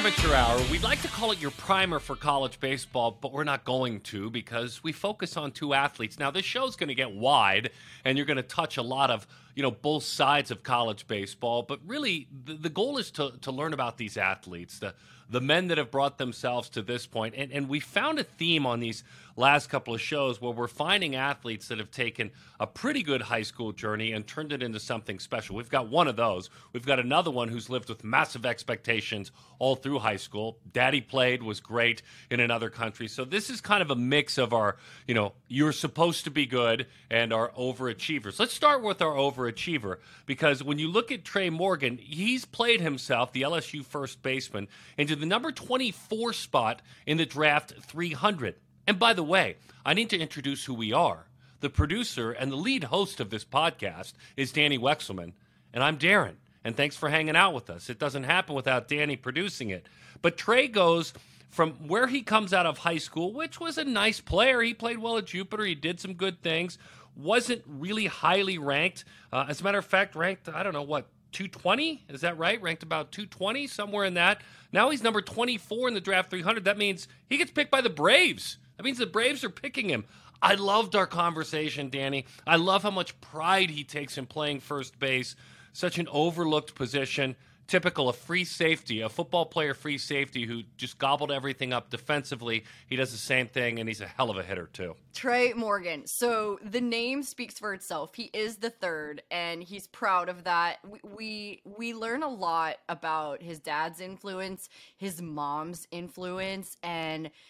Amateur Hour. We'd like to call it your primer for college baseball, but we're not going to because we focus on two athletes. Now, this show's going to get wide, and you're going to touch a lot of, you know, both sides of college baseball. But really, the, the goal is to, to learn about these athletes, the the men that have brought themselves to this point. And, and we found a theme on these last couple of shows where we're finding athletes that have taken a pretty good high school journey and turned it into something special. We've got one of those. We've got another one who's lived with massive expectations all through high school. Daddy played, was great in another country. So this is kind of a mix of our, you know, you're supposed to be good and our overachievers. Let's start with our overachiever because when you look at Tre Morgan, he's played himself, the LSU first baseman, into the number 24 spot in the draft 300. And by the way, I need to introduce who we are. The producer and the lead host of this podcast is Dani Wexelman, and I'm Daron. And thanks for hanging out with us. It doesn't happen without Dani producing it. But Tre goes from where he comes out of high school, which was a nice player. He played well at Jupiter, he did some good things, wasn't really highly ranked. Uh, as a matter of fact, ranked, I don't know what, 220? Is that right? Ranked about 220, somewhere in that. Now he's number 24 in the draft 300. That means he gets picked by the Braves. That means the Braves are picking him. I loved our conversation, Dani. I love how much pride he takes in playing first base, such an overlooked position typical of free safety, a football player free safety who just gobbled everything up defensively. He does the same thing, and he's a hell of a hitter, too. Tre Morgan. So the name speaks for itself. He is the third, and he's proud of that. We, we, we learn a lot about his dad's influence, his mom's influence, and –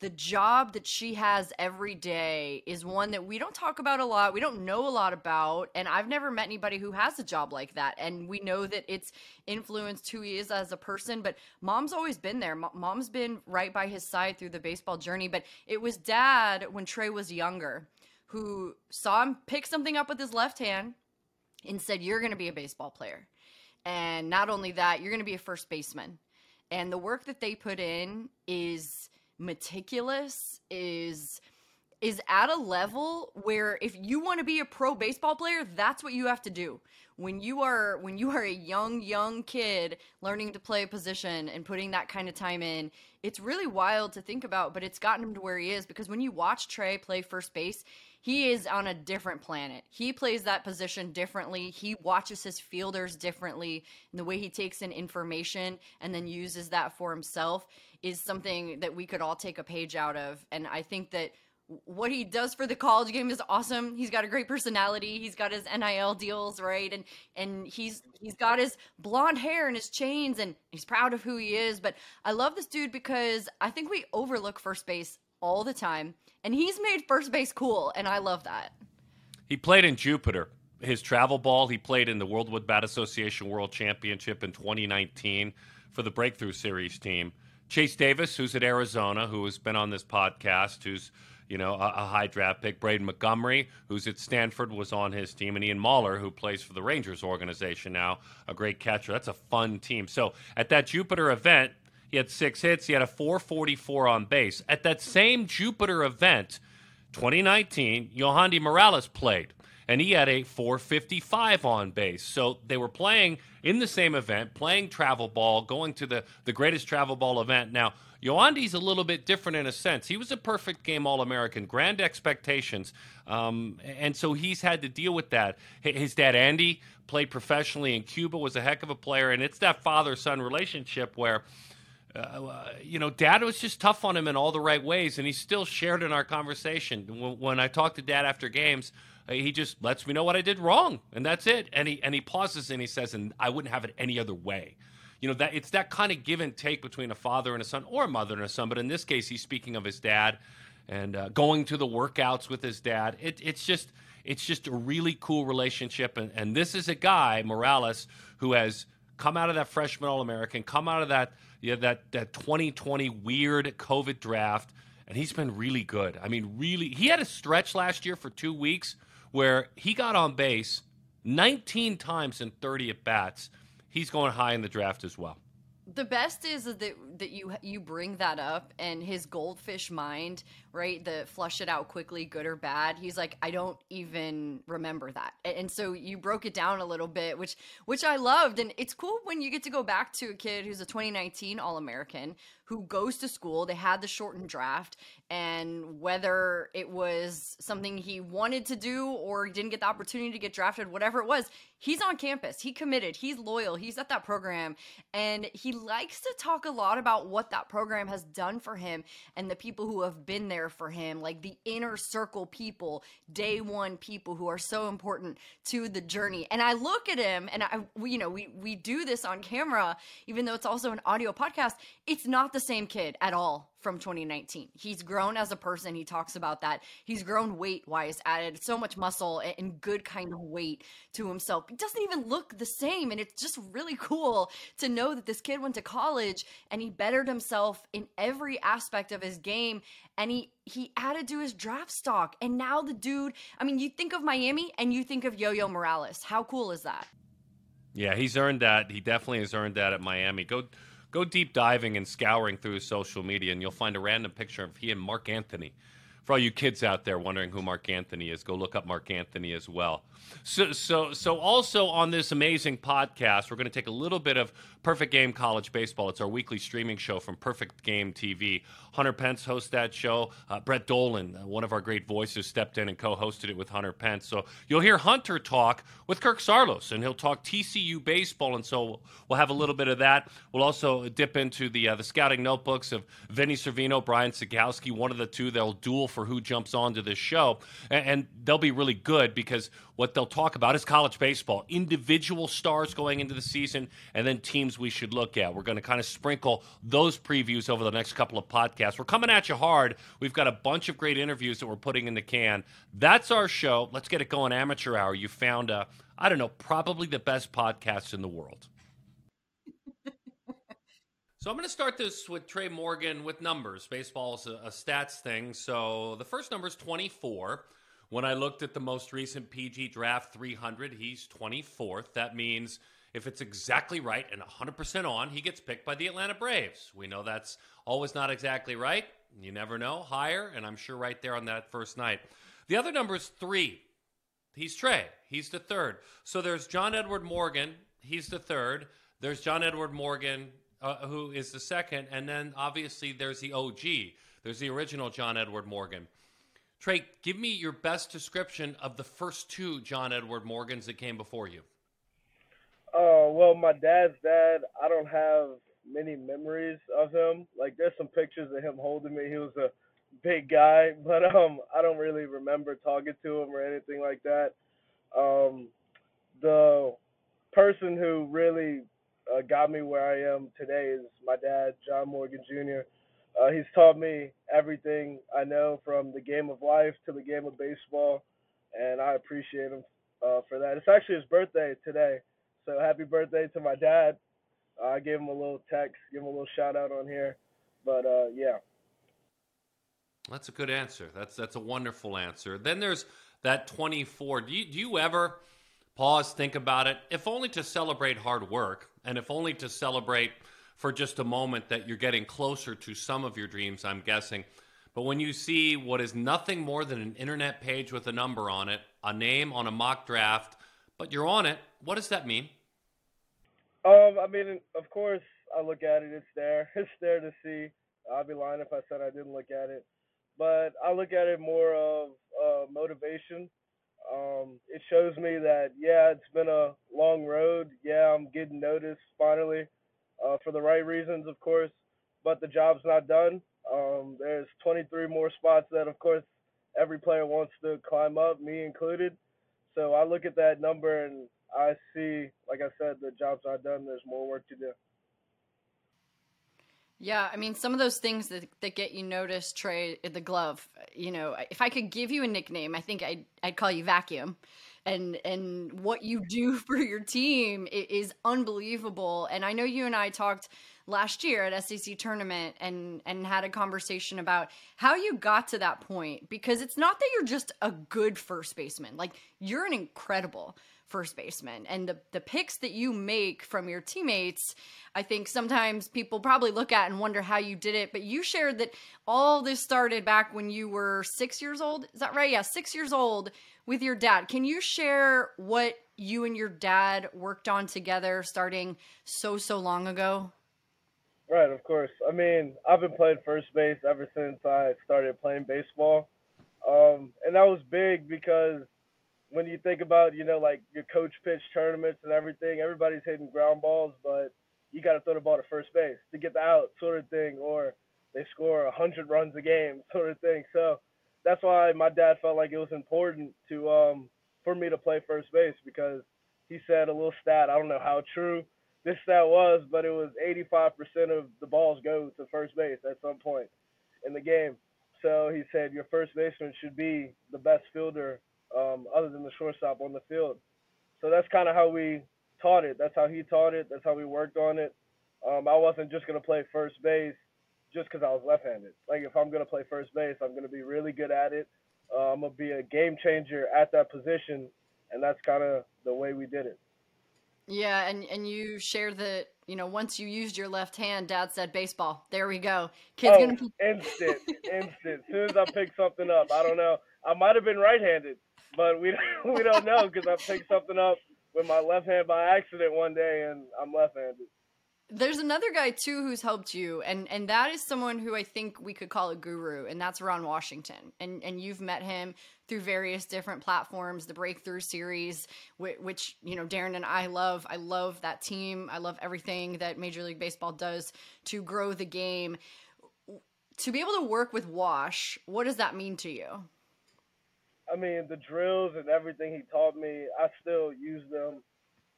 the job that she has every day is one that we don't talk about a lot. We don't know a lot about. And I've never met anybody who has a job like that. And we know that it's influenced who he is as a person. But mom's always been there. Mom's been right by his side through the baseball journey. But it was dad when Tre was younger who saw him pick something up with his left hand and said, You're going to be a baseball player. And not only that, you're going to be a first baseman. And the work that they put in is meticulous is is at a level where if you want to be a pro baseball player that's what you have to do. When you are when you are a young young kid learning to play a position and putting that kind of time in it's really wild to think about but it's gotten him to where he is because when you watch Tre play first base he is on a different planet. He plays that position differently. He watches his fielders differently. And the way he takes in information and then uses that for himself is something that we could all take a page out of. And I think that what he does for the college game is awesome. He's got a great personality. He's got his NIL deals, right? And and he's he's got his blonde hair and his chains and he's proud of who he is. But I love this dude because I think we overlook first base all the time. And he's made first base cool, and I love that. He played in Jupiter. His travel ball, he played in the World Wood Bat Association World Championship in 2019 for the Breakthrough Series team. Chase Davis, who's at Arizona, who has been on this podcast, who's you know a, a high draft pick. Braden Montgomery, who's at Stanford, was on his team, and Ian Moller, who plays for the Rangers organization now, a great catcher. That's a fun team. So at that Jupiter event, he had six hits. He had a 444 on base. At that same Jupiter event, 2019, Yohandy Morales played, and he had a 455 on base. So they were playing in the same event, playing travel ball, going to the, the greatest travel ball event. Now, Yohandy's a little bit different in a sense. He was a perfect game All American, grand expectations. Um, and so he's had to deal with that. His dad, Andy, played professionally in Cuba, was a heck of a player. And it's that father son relationship where uh, you know, dad was just tough on him in all the right ways, and he still shared in our conversation. When, when I talk to dad after games, uh, he just lets me know what I did wrong, and that's it. And he and he pauses and he says, "And I wouldn't have it any other way." You know that it's that kind of give and take between a father and a son, or a mother and a son. But in this case, he's speaking of his dad and uh, going to the workouts with his dad. It, it's just it's just a really cool relationship, and, and this is a guy Morales who has come out of that freshman All American, come out of that yeah, that that 2020 weird COVID draft, and he's been really good. I mean, really, he had a stretch last year for two weeks where he got on base 19 times in 30 at bats. He's going high in the draft as well the best is that that you you bring that up and his goldfish mind right? The flush it out quickly good or bad. He's like i don't even remember that. And so you broke it down a little bit which which i loved. And it's cool when you get to go back to a kid who's a 2019 all-american who goes to school they had the shortened draft and whether it was something he wanted to do or didn't get the opportunity to get drafted whatever it was he's on campus he committed he's loyal he's at that program and he likes to talk a lot about what that program has done for him and the people who have been there for him, like the inner circle people, day one people who are so important to the journey. And I look at him and I, we, you know, we, we do this on camera, even though it's also an audio podcast. It's not the same kid at all from 2019. He's grown as a person. He talks about that. He's grown weight wise, added so much muscle and good kind of weight to himself. He doesn't even look the same. And it's just really cool to know that this kid went to college and he bettered himself in every aspect of his game. And he, he added to his draft stock. And now the dude, I mean, you think of Miami and you think of Yo Yo Morales. How cool is that? Yeah, he's earned that. He definitely has earned that at Miami. Go go deep diving and scouring through social media, and you'll find a random picture of he and Marc Anthony. For all you kids out there wondering who Marc Anthony is, go look up Marc Anthony as well. So, so, so also on this amazing podcast, we're going to take a little bit of Perfect Game College Baseball. It's our weekly streaming show from Perfect Game TV. Hunter Pence hosts that show. Uh, Brett Dolan, uh, one of our great voices, stepped in and co-hosted it with Hunter Pence. So you'll hear Hunter talk with Kirk Saarloos, and he'll talk TCU baseball, and so we'll have a little bit of that. We'll also dip into the uh, the scouting notebooks of Vinnie Cervino, Brian Sakowski, one of the two. They'll duel for who jumps onto this show, and, and they'll be really good because what they'll talk about is college baseball, individual stars going into the season, and then teams we should look at. We're going to kind of sprinkle those previews over the next couple of podcasts. We're coming at you hard. We've got a bunch of great interviews that we're putting in the can. That's our show. Let's get it going. Amateur Hour. You found, a, I don't know, probably the best podcast in the world. So I'm going to start this with Tre Morgan with numbers. Baseball is a, a, stats thing. So the first number is 24. When I looked at the most recent PG Draft 300, he's 24th. That means if it's exactly right and 100% on, he gets picked by the Atlanta Braves. We know that's always not exactly right. You never know. Higher, and I'm sure right there on that first night. The other number is three. He's Tre. He's the third. So there's John Edward Morgan. He's the third. There's John Edward Morgan, uh, who is the second. And then obviously there's the OG. There's the original John Edward Morgan. Tre, give me your best description of the first two John Edward Morgans that came before you. Uh, well, my dad's dad, I don't have many memories of him. Like, there's some pictures of him holding me. He was a big guy, but um, I don't really remember talking to him or anything like that. Um, the person who really uh, got me where I am today is my dad, John Morgan Jr. Uh, he's taught me everything I know from the game of life to the game of baseball, and I appreciate him uh, for that. It's actually his birthday today, so happy birthday to my dad. Uh, I gave him a little text, give him a little shout out on here, but uh, yeah. That's a good answer. That's that's a wonderful answer. Then there's that 24. Do you, do you ever pause, think about it, if only to celebrate hard work, and if only to celebrate – for just a moment that you're getting closer to some of your dreams, I'm guessing. But when you see what is nothing more than an internet page with a number on it, a name on a mock draft, but you're on it, what does that mean? Um, I mean, of course, I look at it. It's there. It's there to see. I'd be lying if I said I didn't look at it. But I look at it more of uh, motivation. Um, it shows me that yeah, it's been a long road. Yeah, I'm getting noticed finally for the right reasons, of course. But the job's not done. Um, there's 23 more spots that, of course, every player wants to climb up, me included. So I look at that number and I see, like I said, the job's not done. There's more work to do. Yeah, I mean, some of those things that, that get you noticed, Tre, the glove. You know, if I could give you a nickname, I think I'd, I'd call you Vacuum and and what you do for your team is unbelievable. And I know you and I talked last year at SEC tournament and and had a conversation about how you got to that point because it's not that you're just a good first baseman. Like you're an incredible first baseman and the the picks that you make from your teammates, I think sometimes people probably look at and wonder how you did it, but you shared that all this started back when you were 6 years old. Is that right? Yeah, 6 years old with your dad. Can you share what you and your dad worked on together starting so so long ago? Right, of course. I mean, I've been playing first base ever since I started playing baseball. Um, and that was big because when you think about, you know, like your coach pitch tournaments and everything, everybody's hitting ground balls, but you got to throw the ball to first base to get the out, sort of thing, or they score 100 runs a game, sort of thing. So that's why my dad felt like it was important to um, for me to play first base because he said a little stat. I don't know how true this stat was, but it was 85% of the balls go to first base at some point in the game. So he said your first baseman should be the best fielder um, other than the shortstop on the field. So that's kind of how we taught it. That's how he taught it. That's how we worked on it. Um, I wasn't just gonna play first base just because I was left-handed. Like if I'm gonna play first base, I'm gonna be really good at it. Uh, I'm gonna be a game changer at that position, and that's kind of the way we did it. Yeah, and and you shared that you know once you used your left hand, Dad said baseball. There we go. Kid's oh, gonna be- instant, instant. As soon as I picked something up, I don't know. I might have been right-handed, but we we don't know because I picked something up with my left hand by accident one day, and I'm left-handed. There's another guy too who's helped you, and and that is someone who I think we could call a guru, and that's Ron Washington. And and you've met him through various different platforms, the Breakthrough Series, which, which you know Daron and I love. I love that team. I love everything that Major League Baseball does to grow the game. To be able to work with Wash, what does that mean to you? I mean, the drills and everything he taught me, I still use them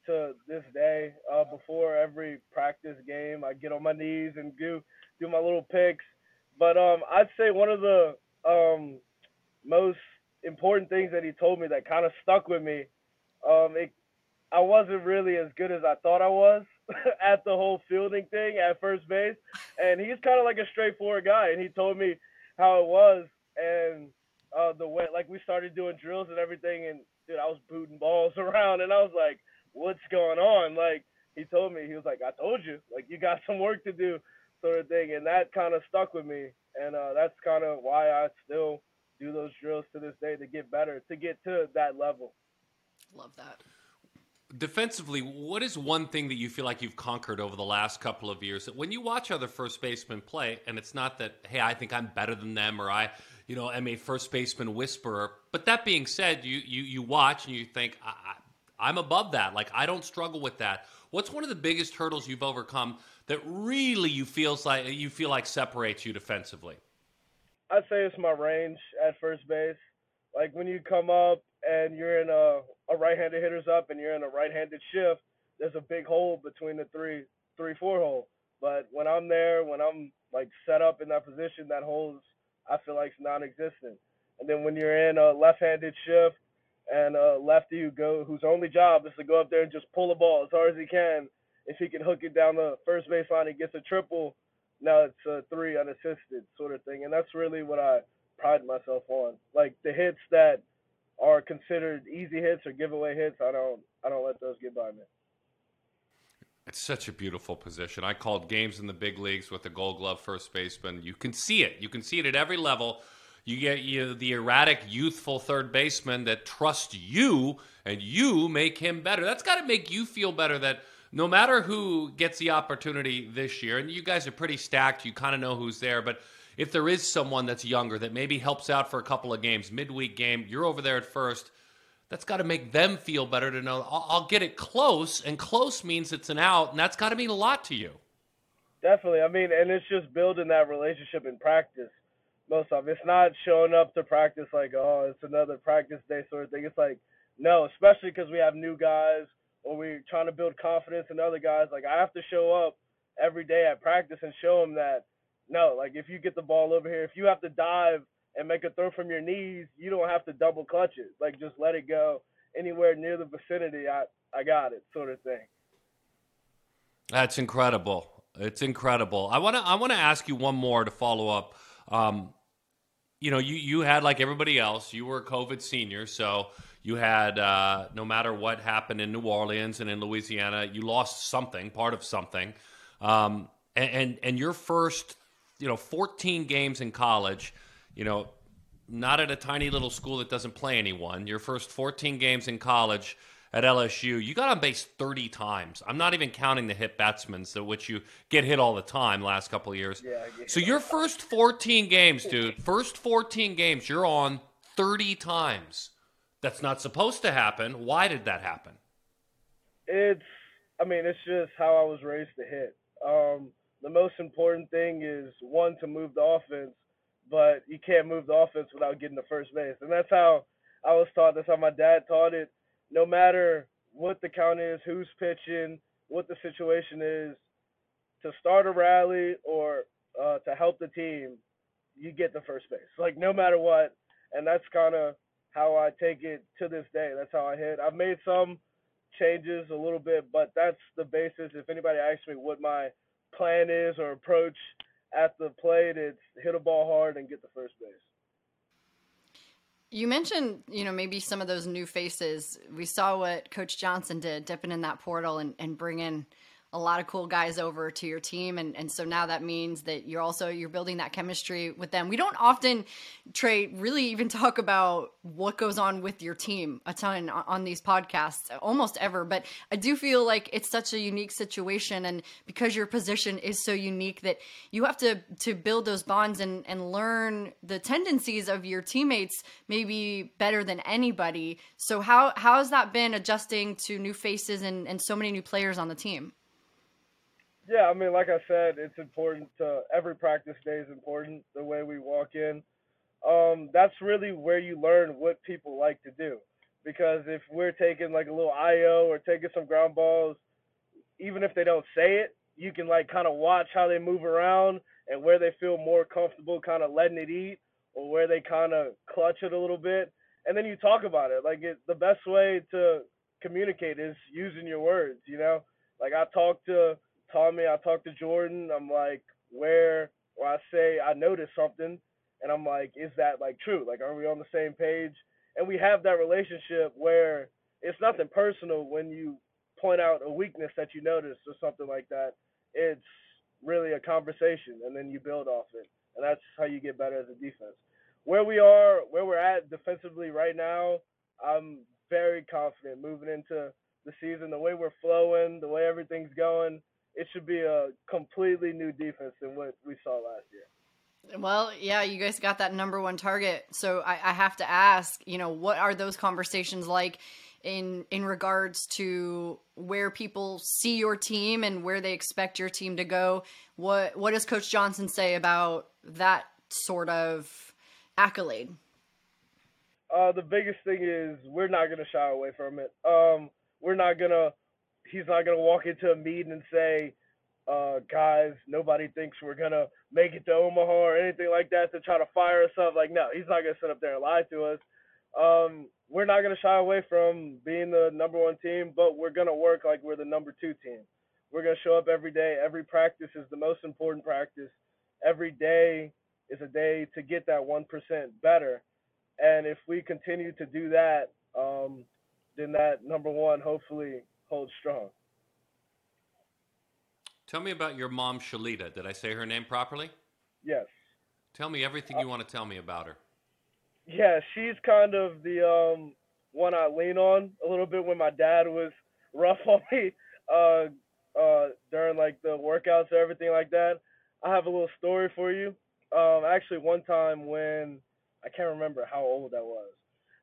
to this day. Uh, before every practice game, I get on my knees and do do my little picks. But um, I'd say one of the um, most important things that he told me that kind of stuck with me. Um, it, I wasn't really as good as I thought I was at the whole fielding thing at first base, and he's kind of like a straightforward guy, and he told me how it was and uh, the way like we started doing drills and everything, and dude, I was booting balls around, and I was like, what's going on? Like he told me, he was like, I told you, like you got some work to do, sort of thing, and that kind of stuck with me, and uh, that's kind of why I still do those drills to this day to get better, to get to that level. Love that. Defensively, what is one thing that you feel like you've conquered over the last couple of years? That when you watch other first basemen play, and it's not that, hey, I think I'm better than them, or I, you know, am a first baseman whisperer. But that being said, you you you watch and you think, I, I'm above that. Like I don't struggle with that. What's one of the biggest hurdles you've overcome that really you feels like you feel like separates you defensively? I'd say it's my range at first base. Like when you come up and you're in a, a right-handed hitter's up and you're in a right-handed shift, there's a big hole between the three three four hole. But when I'm there, when I'm like set up in that position, that hole's I feel like it's non-existent. And then when you're in a left-handed shift and a lefty who go whose only job is to go up there and just pull the ball as hard as he can. If he can hook it down the first base line and gets a triple, now it's a three unassisted sort of thing. And that's really what I pride myself on. Like the hits that are considered easy hits or giveaway hits, I don't I don't let those get by me. It's such a beautiful position. I called games in the big leagues with a Gold Glove first baseman. You can see it. You can see it at every level. You get you the erratic, youthful third baseman that trusts you, and you make him better. That's got to make you feel better. That no matter who gets the opportunity this year, and you guys are pretty stacked, you kind of know who's there. But if there is someone that's younger that maybe helps out for a couple of games, midweek game, you're over there at first. That's got to make them feel better to know I'll, I'll get it close, and close means it's an out, and that's got to mean a lot to you. Definitely. I mean, and it's just building that relationship in practice most of. It's not showing up to practice like, oh, it's another practice day sort of thing. It's like, no, especially because we have new guys or we're trying to build confidence in other guys. Like, I have to show up every day at practice and show them that, no, like, if you get the ball over here, if you have to dive and make a throw from your knees, you don't have to double clutch it. Like, just let it go anywhere near the vicinity. I, I got it, sort of thing. That's incredible. It's incredible. I want to I want to ask you one more to follow up. Um, you know, you you had like everybody else. You were a COVID senior, so you had uh, no matter what happened in New Orleans and in Louisiana, you lost something, part of something. Um, and, and and your first, you know, 14 games in college, you know, not at a tiny little school that doesn't play anyone. Your first 14 games in college at LSU, you got on base 30 times. I'm not even counting the hit batsmen, so which you get hit all the time last couple of years. Yeah, so your first 14 games, dude, first 14 games, you're on 30 times. That's not supposed to happen. Why did that happen? It's, I mean, it's just how I was raised to hit. Um, the most important thing is one to move the offense, but you can't move the offense without getting to first base, and that's how I was taught. That's how my dad taught it no matter what the count is, who's pitching, what the situation is, to start a rally or uh, to help the team, you get the first base. Like no matter what, and that's kind of how I take it to this day. That's how I hit. I've made some changes a little bit, but that's the basis. If anybody asks me what my plan is or approach at the plate, it's hit a ball hard and get the first base. You mentioned, you know, maybe some of those new faces. We saw what Coach Johnson did, dipping in that portal and, and bringing – a lot of cool guys over to your team and and so now that means that you're also you're building that chemistry with them. We don't often Tre really even talk about what goes on with your team a ton on these podcasts almost ever but i do feel like it's such a unique situation and because your position is so unique that you have to to build those bonds and and learn the tendencies of your teammates maybe better than anybody. So how how has that been adjusting to new faces and and so many new players on the team yeah, I mean, like I said, it's important to every practice day is important. The way we walk in, um, that's really where you learn what people like to do. Because if we're taking like a little IO or taking some ground balls, even if they don't say it, you can like kind of watch how they move around and where they feel more comfortable, kind of letting it eat, or where they kind of clutch it a little bit, and then you talk about it. Like it, the best way to communicate is using your words. You know, like I talk to Tommy, I talked to Jordan. I'm like, where, or I say I noticed something, and I'm like, is that like true? Like, are we on the same page? And we have that relationship where it's nothing personal when you point out a weakness that you notice or something like that. It's really a conversation, and then you build off it, and that's how you get better as a defense. Where we are, where we're at defensively right now, I'm very confident moving into the season. The way we're flowing, the way everything's going, it should be a completely new defense than what we saw last year. Well, yeah, you guys got that number one target. So I, I have to ask, you know, what are those conversations like in in regards to where people see your team and where they expect your team to go? What what does Coach Johnson say about that sort of accolade? Uh, the biggest thing is we're not going to shy away from it. Um, we're not going to he's not gonna walk into a meeting and say, uh, guys, nobody thinks we're gonna make it to Omaha or anything like that to try to fire us up. Like, no, he's not gonna sit up there and lie to us. Um, we're not gonna shy away from being the number one team, but we're gonna work like we're the number two team. We're gonna show up every day. Every practice is the most important practice. Every day is a day to get that one percent better. And if we continue to do that, um, then that number one hopefully hold strong. Tell me about your mom, Shalita. Did I say her name properly? Yes. Tell me everything you want to tell me about her. Yeah, she's kind of the um, one I lean on a little bit when my dad was rough on me uh, uh, during like the workouts or everything like that. I have a little story for you. Um, actually, one time when I can't remember how old I was,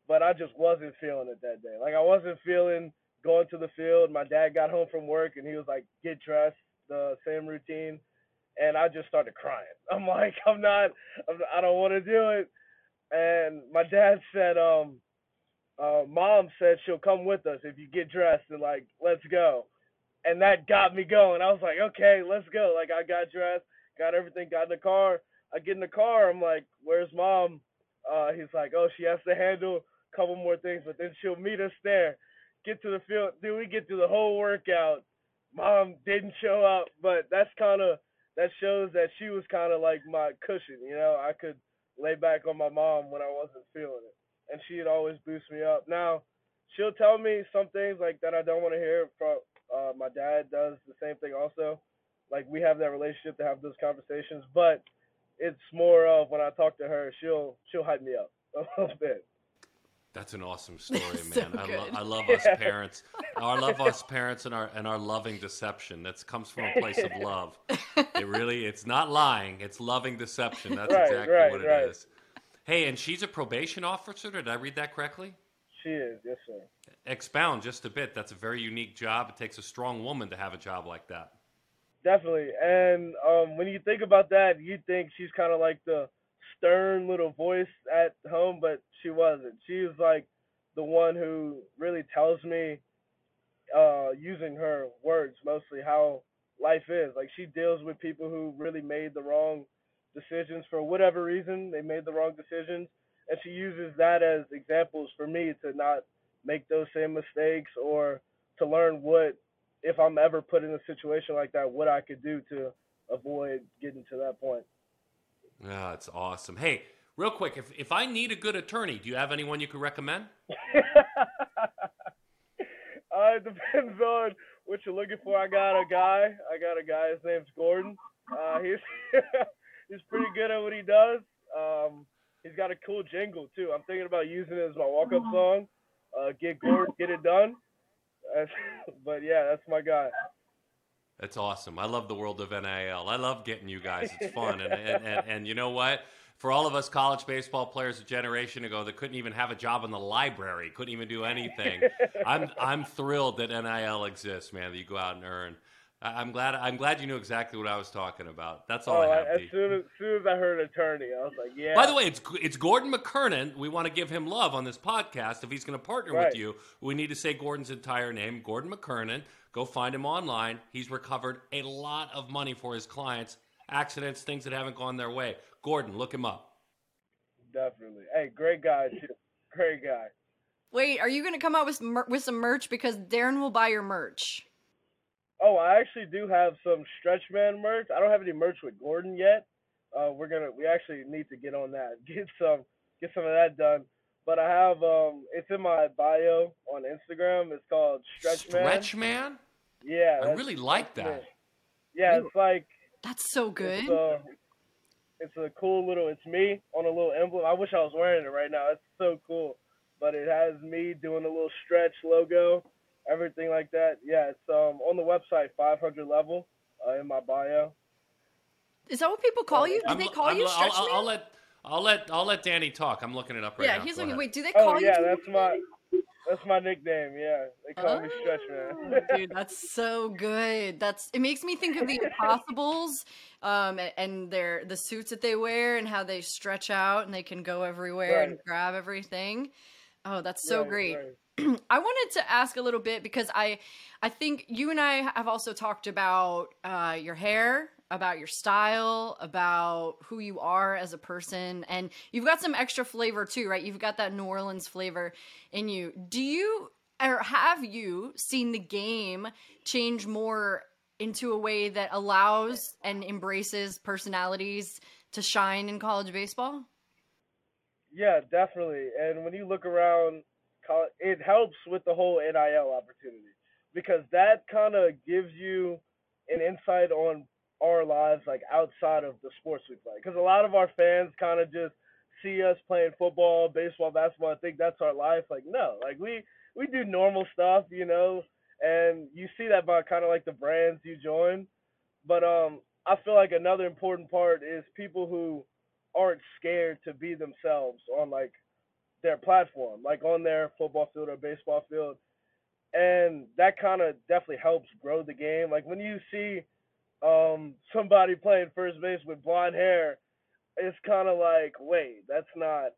but I just wasn't feeling it that day. Like I wasn't feeling going to the field. My dad got home from work and he was like, "Get dressed," the same routine, and I just started crying. I'm like, "I'm not, I'm, I don't want to do it." And my dad said, "Um, uh, mom said she'll come with us if you get dressed and like, let's go." And that got me going. I was like, "Okay, let's go." Like I got dressed, got everything, got in the car. I get in the car. I'm like, "Where's mom?" Uh, he's like, "Oh, she has to handle a couple more things, but then she'll meet us there." Get to the field. Dude, we get through the whole workout. mom didn't show up, but that's kind of that shows that she was kind of like my cushion. You know, I could lay back on my mom when I wasn't feeling it, and she'd always boost me up. Now, she'll tell me some things like that I don't want to hear. From uh, my dad does the same thing also. Like we have that relationship to have those conversations, but it's more of when I talk to her, she'll she'll hype me up a little bit. That's an awesome story, So man. I, lo- I love us parents. I love us parents and our and our loving deception. That comes from a place of love. It really, it's not lying. It's loving deception. That's Right, exactly right, what it is. right. Hey, and she's a probation officer. Did I read that correctly? She is, yes sir. Expound just a bit. That's a very unique job. It takes a strong woman to have a job like that. Definitely. And um, when you think about that, you think she's kind of like the stern little voice at home, but she wasn't. She was like the one who really tells me, uh, using her words mostly, how life is. Like she deals with people who really made the wrong decisions for whatever reason. They made the wrong decisions, and she uses that as examples for me to not make those same mistakes or to learn what if I'm ever put in a situation like that, what I could do to avoid getting to that point. Yeah, it's awesome. Hey, real quick, if, if I need a good attorney, do you have anyone you could recommend? uh, it depends on what you're looking for. I got a guy. I got a guy. His name's Gordon. Uh, he's he's pretty good at what he does. Um, he's got a cool jingle too. I'm thinking about using it as my walk-up song. Uh, get Gordon, get it done. But yeah, that's my guy. That's awesome. I love the world of NIL. I love getting you guys. It's fun. And, and, and, and you know what? For all of us college baseball players a generation ago that couldn't even have a job in the library, couldn't even do anything, I'm, I'm thrilled that NIL exists, man, that you go out and earn. I- I'm glad, I'm glad you knew exactly what I was talking about. That's all Oh, I have, as D. soon as, soon as I heard attorney, I was like, yeah. By the way, it's it's Gordon McKernan. We want to give him love on this podcast. If he's going to partner Right. with you, we need to say Gordon's entire name, Gordon McKernan. Go find him online. He's recovered a lot of money for his clients, accidents, things that haven't gone their way. Gordon, look him up. definitely. Hey, great guy too. Great guy. Wait, are you going to come out with with some merch because Daron will buy your merch? Oh, I actually do have some stretch man merch. I don't have any merch with Gordon yet. Uh, we're gonna we actually need to get on that. Get some get some of that done. But I have um it's in my bio on Instagram. It's called Stretch, Man. Stretch man? Yeah. I really like that. it. Yeah, it's like That's so good. it's uh it's a cool little it's me on a little emblem. I wish I was wearing it right now. It's so cool. But it has me doing a little stretch logo, everything like that. Yeah, it's um on the website 500 level uh, in my bio. Is that what people call you? Do I'm- they call I'm- you I'll, Stretch I'll, I'll let I'll let I'll let Dani talk. I'm looking it up right yeah, now. Yeah, he's Go looking. ahead. Wait, do they call Oh you? yeah, that's my that's my nickname. Yeah, they call me Stretch Oh, Man. Dude, that's so good. That's it makes me think of the Impossibles, um, a- and their the suits that they wear and how they stretch out and they can go everywhere and grab everything. Oh, that's so Right, great. right. I wanted to ask a little bit because I, I think you and I have also talked about uh, your hair, about your style, about who you are as a person, and you've got some extra flavor too, right? You've got that New Orleans flavor in you. Do you or have you seen the game change more into a way that allows and embraces personalities to shine in college baseball? Yeah, definitely. And when you look around, col- it helps with the whole NIL opportunity because that kind of gives you an insight on our lives, like outside of the sports we play. Because a lot of our fans kind of just see us playing football, baseball, basketball, and think that's our life. Like, no, like we we do normal stuff, you know, and you see that by kind of like the brands you join. But um, I feel like another important part is people who aren't scared to be themselves on like their platform, like on their football field or baseball field. And that kind of definitely helps grow the game. Like when you see um somebody playing first base with blonde hair, it's kind of like, wait, that's not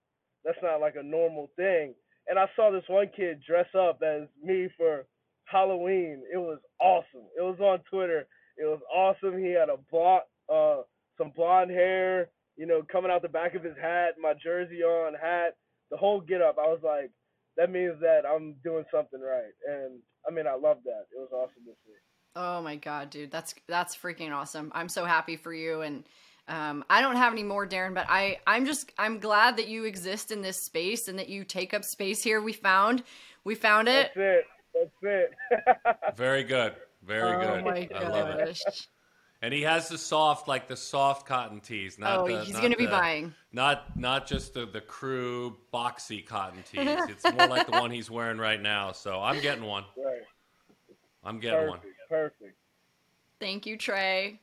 that's not like a normal thing. And I saw this one kid dress up as me for Halloween. It was awesome. It was on Twitter. It was awesome. He had a blonde, uh, some blonde hair, you know, coming out the back of his hat, my jersey on, hat, the whole get up. I was like, that means that I'm doing something right. And I mean, I love that. It was awesome to see. Oh my god, dude, that's that's freaking awesome. I'm so happy for you and um, I don't have any more, Daron, but I I'm just I'm glad that you exist in this space and that you take up space here. We found we found it. That's it. That's it. Very good. Very oh good. Oh my I love it. Gosh. And he has the soft, like the soft cotton tees. Not Oh, the, he's not gonna be buying. Not not just the the crew boxy cotton tees. It's more like the one he's wearing right now. So I'm getting one. right. I'm getting one. Perfect. Perfect. Thank you, Tre.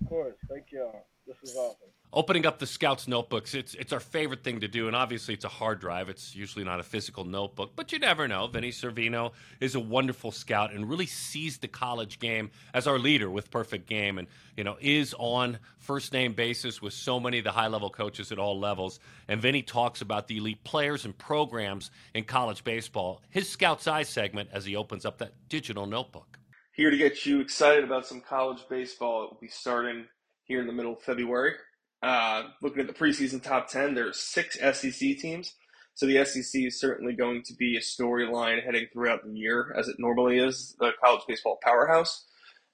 Of course. Thank y'all. This is awesome. Opening up the Scouts notebooks, it's it's our favorite thing to do, and obviously it's a hard drive. It's usually not a physical notebook, but you never know. Vinnie Cervino is a wonderful scout and really sees the college game as our leader with Perfect Game, and you know is on first name basis with so many of the high level coaches at all levels. And Vinnie talks about the elite players and programs in college baseball. His Scouts Eye segment as he opens up that digital notebook. here to get you excited about some college baseball. It will be starting here in the middle of February. Uh, looking at the preseason top 10, there's six SEC teams. So the SEC is certainly going to be a storyline heading throughout the year, as it normally is, the college baseball powerhouse.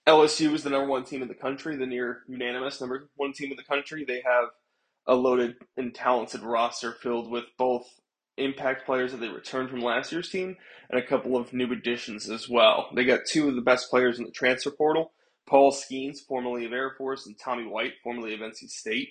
LSU is the number one team in the country, the near unanimous number one team in the country. They have a loaded and talented roster filled with both impact players that they returned from last year's team and a couple of new additions as well. They got two of the best players in the transfer portal Paul Skenes, formerly of Air Force, and Tommy White, formerly of NC State.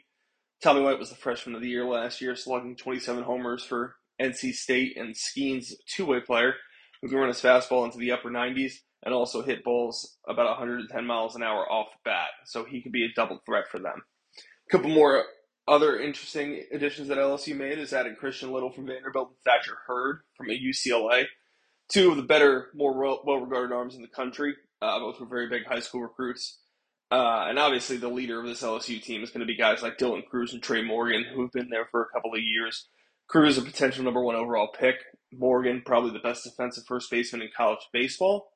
Tommy White was the freshman of the year last year, slugging 27 homers for NC State, and Skenes, two way player, who can run his fastball into the upper 90s and also hit balls about 110 miles an hour off the bat. So he could be a double threat for them. A couple more other interesting additions that LSU made is adding Christian Little from Vanderbilt and Thatcher Hurd from UCLA. Two of the better, more well regarded arms in the country. Uh, both were very big high school recruits. Uh, and obviously, the leader of this LSU team is going to be guys like Dylan Crews and Tre Morgan, who've been there for a couple of years. Crews, is a potential number one overall pick. Morgan, probably the best defensive first baseman in college baseball.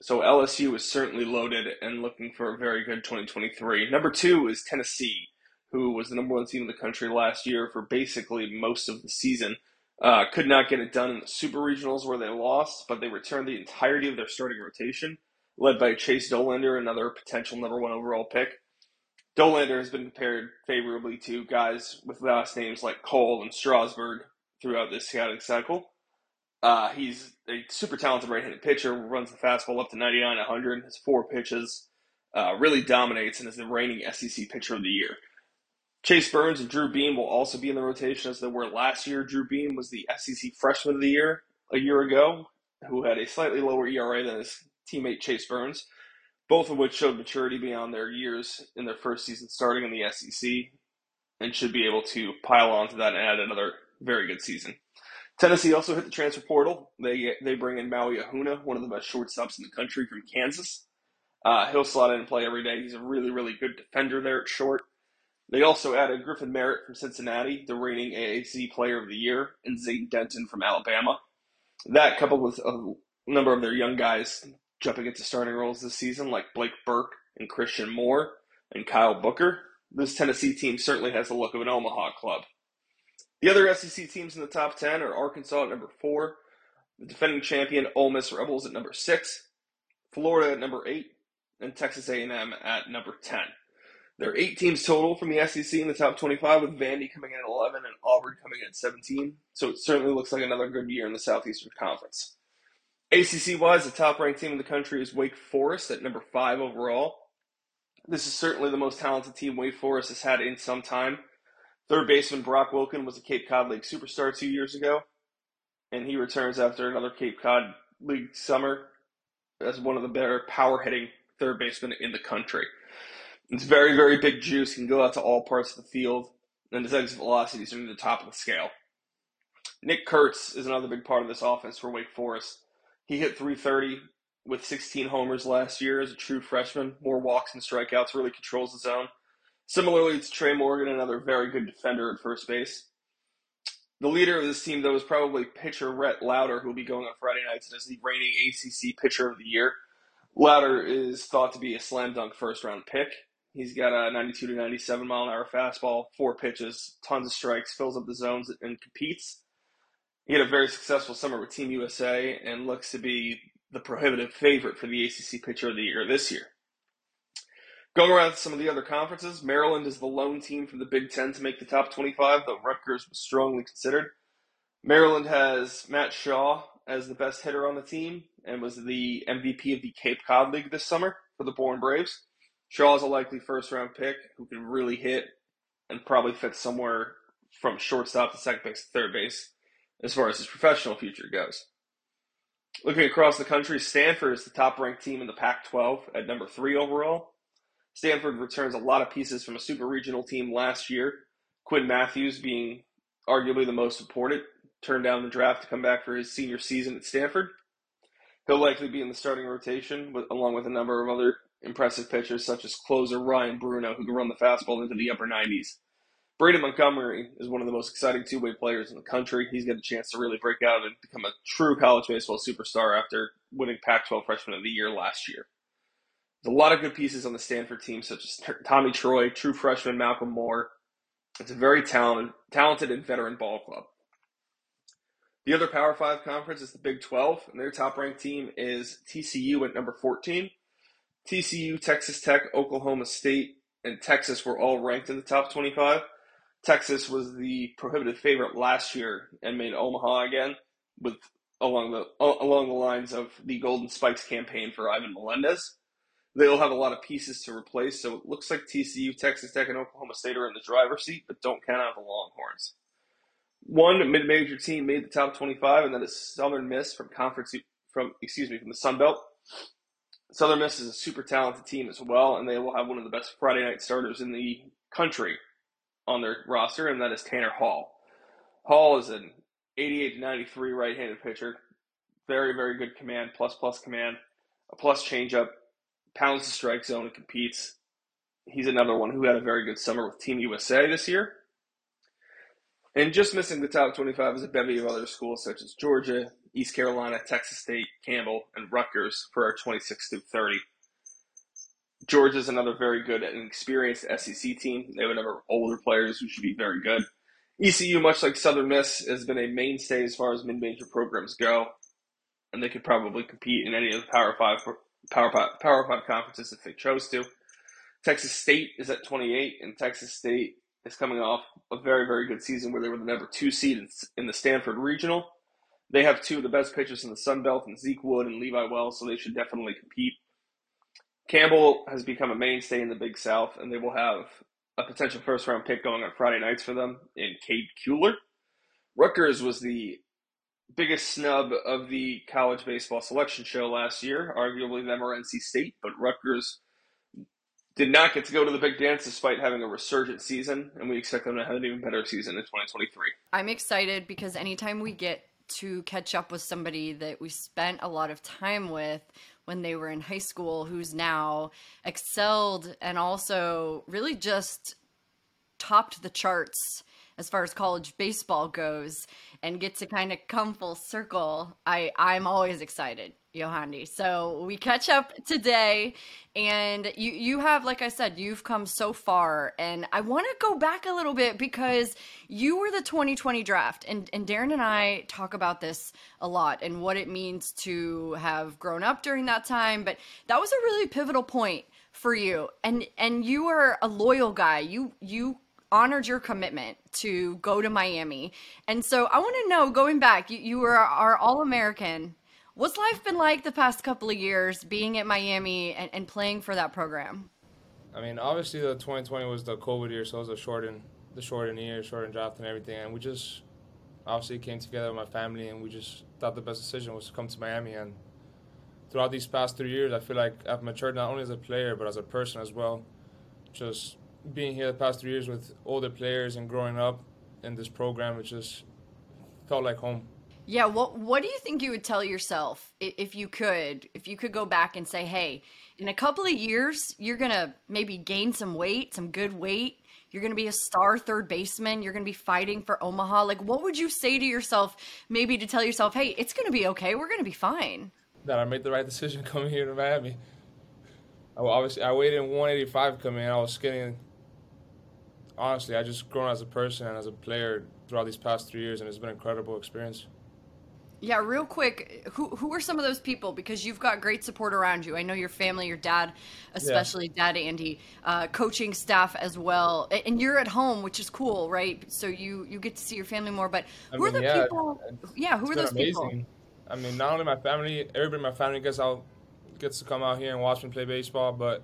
So LSU is certainly loaded and looking for a very good 2023. Number two is Tennessee, who was the number one team in the country last year for basically most of the season. Uh, could not get it done in the super regionals where they lost, but they returned the entirety of their starting rotation, led by Chase Dollander, another potential number one overall pick. Dollander has been compared favorably to guys with last names like Cole and Strasburg throughout this scouting cycle. Uh, he's a super talented right-handed pitcher, runs the fastball up to 99, 100, has four pitches, uh, really dominates, and is the reigning SEC pitcher of the year. Chase Burns and Drew Beam will also be in the rotation as they were last year. Drew Beam was the SEC Freshman of the Year a year ago, who had a slightly lower ERA than his teammate Chase Burns, both of which showed maturity beyond their years in their first season starting in the SEC and should be able to pile onto that and add another very good season. Tennessee also hit the transfer portal. They they bring in Maui Ahuna, one of the best shortstops in the country from Kansas. Uh, he'll slot in and play every day. He's a really, really good defender there at short. They also added Griffin Merritt from Cincinnati, the reigning AAC Player of the Year, and Zane Denton from Alabama. That, coupled with a number of their young guys jumping into starting roles this season, like Blake Burke and Christian Moore and Kyle Booker, this Tennessee team certainly has the look of an Omaha club. The other SEC teams in the top 10 are Arkansas at number 4, the defending champion Ole Miss Rebels at number 6, Florida at number 8, and Texas A&M at number 10. There are eight teams total from the SEC in the top 25, with Vandy coming in at 11 and Auburn coming in at 17. So it certainly looks like another good year in the Southeastern Conference. ACC wise, the top ranked team in the country is Wake Forest at number 5 overall. This is certainly the most talented team Wake Forest has had in some time. Third baseman Brock Wilken was a Cape Cod League superstar two years ago, and he returns after another Cape Cod League summer as one of the better power hitting third basemen in the country. It's very, very big juice, can go out to all parts of the field, and his exit velocities are near the top of the scale. Nick Kurtz is another big part of this offense for Wake Forest. He hit 330 with 16 homers last year as a true freshman, more walks and strikeouts, really controls the zone. Similarly, it's Tre Morgan, another very good defender at first base. The leader of this team, though, is probably pitcher Rhett Lowder, who will be going on Friday nights as the reigning ACC pitcher of the year. Lowder is thought to be a slam dunk first round pick. He's got a 92 to 97 mile an hour fastball, four pitches, tons of strikes, fills up the zones, and competes. He had a very successful summer with Team USA and looks to be the prohibitive favorite for the ACC Pitcher of the Year this year. Going around to some of the other conferences, Maryland is the lone team from the Big Ten to make the top 25, though Rutgers was strongly considered. Maryland has Matt Shaw as the best hitter on the team and was the MVP of the Cape Cod League this summer for the Bourne Braves. Shaw is a likely first round pick who can really hit and probably fit somewhere from shortstop to second base to third base as far as his professional future goes. Looking across the country, Stanford is the top ranked team in the Pac 12 at number three overall. Stanford returns a lot of pieces from a super regional team last year, Quinn Matthews being arguably the most important, turned down the draft to come back for his senior season at Stanford. He'll likely be in the starting rotation, with, along with a number of other impressive pitchers, such as closer Ryan Bruno, who can run the fastball into the upper 90s. Braden Montgomery is one of the most exciting two way players in the country. He's got a chance to really break out and become a true college baseball superstar after winning Pac 12 Freshman of the Year last year. There's a lot of good pieces on the Stanford team, such as Tommy Troy, true freshman Malcolm Moore. It's a very talented, talented and veteran ball club. The other Power 5 conference is the Big 12, and their top ranked team is TCU at number 14. TCU, Texas Tech, Oklahoma State, and Texas were all ranked in the top 25. Texas was the prohibitive favorite last year and made Omaha again with along the along the lines of the Golden Spikes campaign for Ivan Melendez. They'll have a lot of pieces to replace, so it looks like TCU, Texas Tech, and Oklahoma State are in the driver's seat, but don't count out the Longhorns. One mid-major team made the top 25, and that is Southern Miss from conference from excuse me from the Sun Belt. Southern Miss is a super talented team as well, and they will have one of the best Friday night starters in the country on their roster, and that is Tanner Hall. Hall is an 88 to 93 right-handed pitcher, very very good command, plus plus command, a plus changeup, pounds the strike zone and competes. He's another one who had a very good summer with Team USA this year. And just missing the top 25 is a bevy of other schools such as Georgia, East Carolina, Texas State, Campbell, and Rutgers for our 26 through 30. Georgia's another very good and experienced SEC team. They have a number of older players who should be very good. ECU, much like Southern Miss, has been a mainstay as far as mid-major programs go, and they could probably compete in any of the Power Five Power Five, Power Five conferences if they chose to. Texas State is at 28, and Texas State is coming off a very, very good season where they were the number two seed in the Stanford Regional. They have two of the best pitchers in the Sun Belt, and Zeke Wood and Levi Wells, so they should definitely compete. Campbell has become a mainstay in the Big South, and they will have a potential first round pick going on Friday nights for them in Cade Kuehler. Rutgers was the biggest snub of the college baseball selection show last year, arguably them or NC State, but Rutgers did not get to go to the big dance despite having a resurgent season, and we expect them to have an even better season in 2023. I'm excited because anytime we get to catch up with somebody that we spent a lot of time with when they were in high school who's now excelled and also really just topped the charts as far as college baseball goes and get to kind of come full circle, I I'm always excited, Yohandy. So we catch up today, and you you have, like I said, you've come so far, and I want to go back a little bit because you were the 2020 draft, and and Daron and I talk about this a lot and what it means to have grown up during that time, but that was a really pivotal point for you and and you are a loyal guy you you honored your commitment to go to Miami. And so I want to know, going back, you, you were our All American. What's life been like the past couple of years being at Miami and, and playing for that program? I mean, obviously the 2020 was the COVID year, so it was a shortened, the shortened year, shortened draft and everything. And we just obviously came together with my family and we just thought the best decision was to come to Miami. And throughout these past three years, I feel like I've matured not only as a player, but as a person as well. Just being here the past three years with older players and growing up in this program, it just felt like home. Yeah, what what do you think you would tell yourself if you could, if you could go back and say, "Hey, in a couple of years, you're going to maybe gain some weight, some good weight. You're going to be a star third baseman. You're going to be fighting for Omaha." Like, what would you say to yourself maybe to tell yourself, "Hey, it's going to be okay. We're going to be fine." That I made the right decision coming here to Miami. I obviously I weighed in 185 coming in. I was skinny honestly, I just grown as a person and as a player throughout these past three years, and it's been an incredible experience. Yeah, real quick, who who are some of those people? Because you've got great support around you. I know your family, your dad, especially yeah. dad Andy, uh, coaching staff as well, and you're at home, which is cool, right? So you you get to see your family more. But who I mean, are the yeah, people? Yeah, who are those amazing. people? I mean, not only my family, everybody in my family gets out, gets to come out here and watch me play baseball, but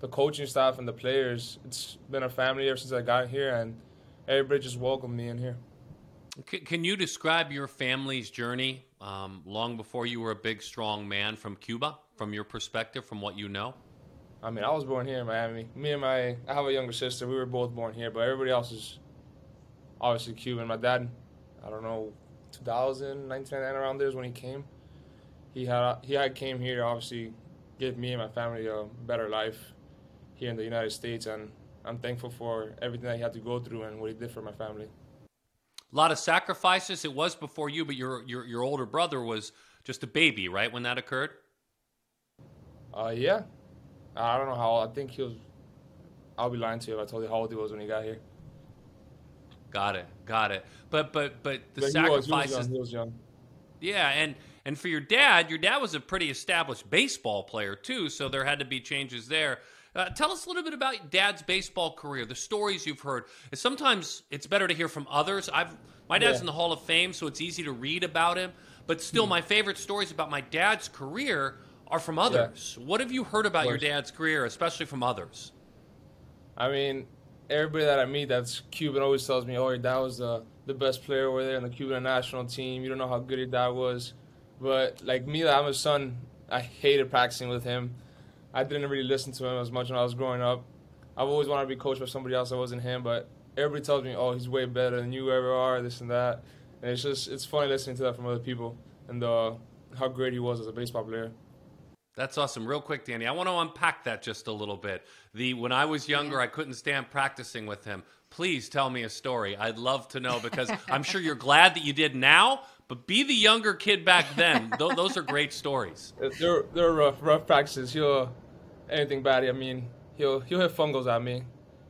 the coaching staff and the players. It's been a family ever since I got here, and everybody just welcomed me in here. Can you describe your family's journey um, long before you were a big, strong man from Cuba, from your perspective, from what you know? I mean, I was born here in Miami. Me and my, I have a younger sister. We were both born here, but everybody else is obviously Cuban. My dad, I don't know, 2000, 1999, around there is when he came. He had he had came here to obviously give me and my family a better life here in the United States, and I'm thankful for everything that he had to go through and what he did for my family. A lot of sacrifices. It was before you, but your your your older brother was just a baby, right, when that occurred. Uh, yeah. I don't know how. I think he was. I'll be lying to you if I told you how old he was when he got here. Got it. Got it. But but but the but sacrifices. He was, he was young. He was. Yeah, and and for your dad, your dad was a pretty established baseball player too, so there had to be changes there. Uh, tell us a little bit about Dad's baseball career, the stories you've heard. Sometimes it's better to hear from others. I've my dad's yeah. in the Hall of Fame, so it's easy to read about him. But still, mm. my favorite stories about my dad's career are from others. Yeah. What have you heard about your dad's career, especially from others? I mean, everybody that I meet that's Cuban always tells me, "Oh, your dad was the the best player over there in the Cuban national team. You don't know how good your dad was." But like me, I'm a son. I hated practicing with him. I didn't really listen to him as much when I was growing up. I've always wanted to be coached by somebody else that wasn't him, but everybody tells me, "Oh, he's way better than you ever are," this and that. And it's just it's funny listening to that from other people and uh, how great he was as a baseball player. That's awesome. Real quick, Dani, I want to unpack that just a little bit. The when I was younger, I couldn't stand practicing with him. Please tell me a story. I'd love to know because I'm sure you're glad that you did now, but be the younger kid back then. those are great stories. They're they're rough, rough practices. He'll anything bad. I mean, he'll he'll hit fungos at me.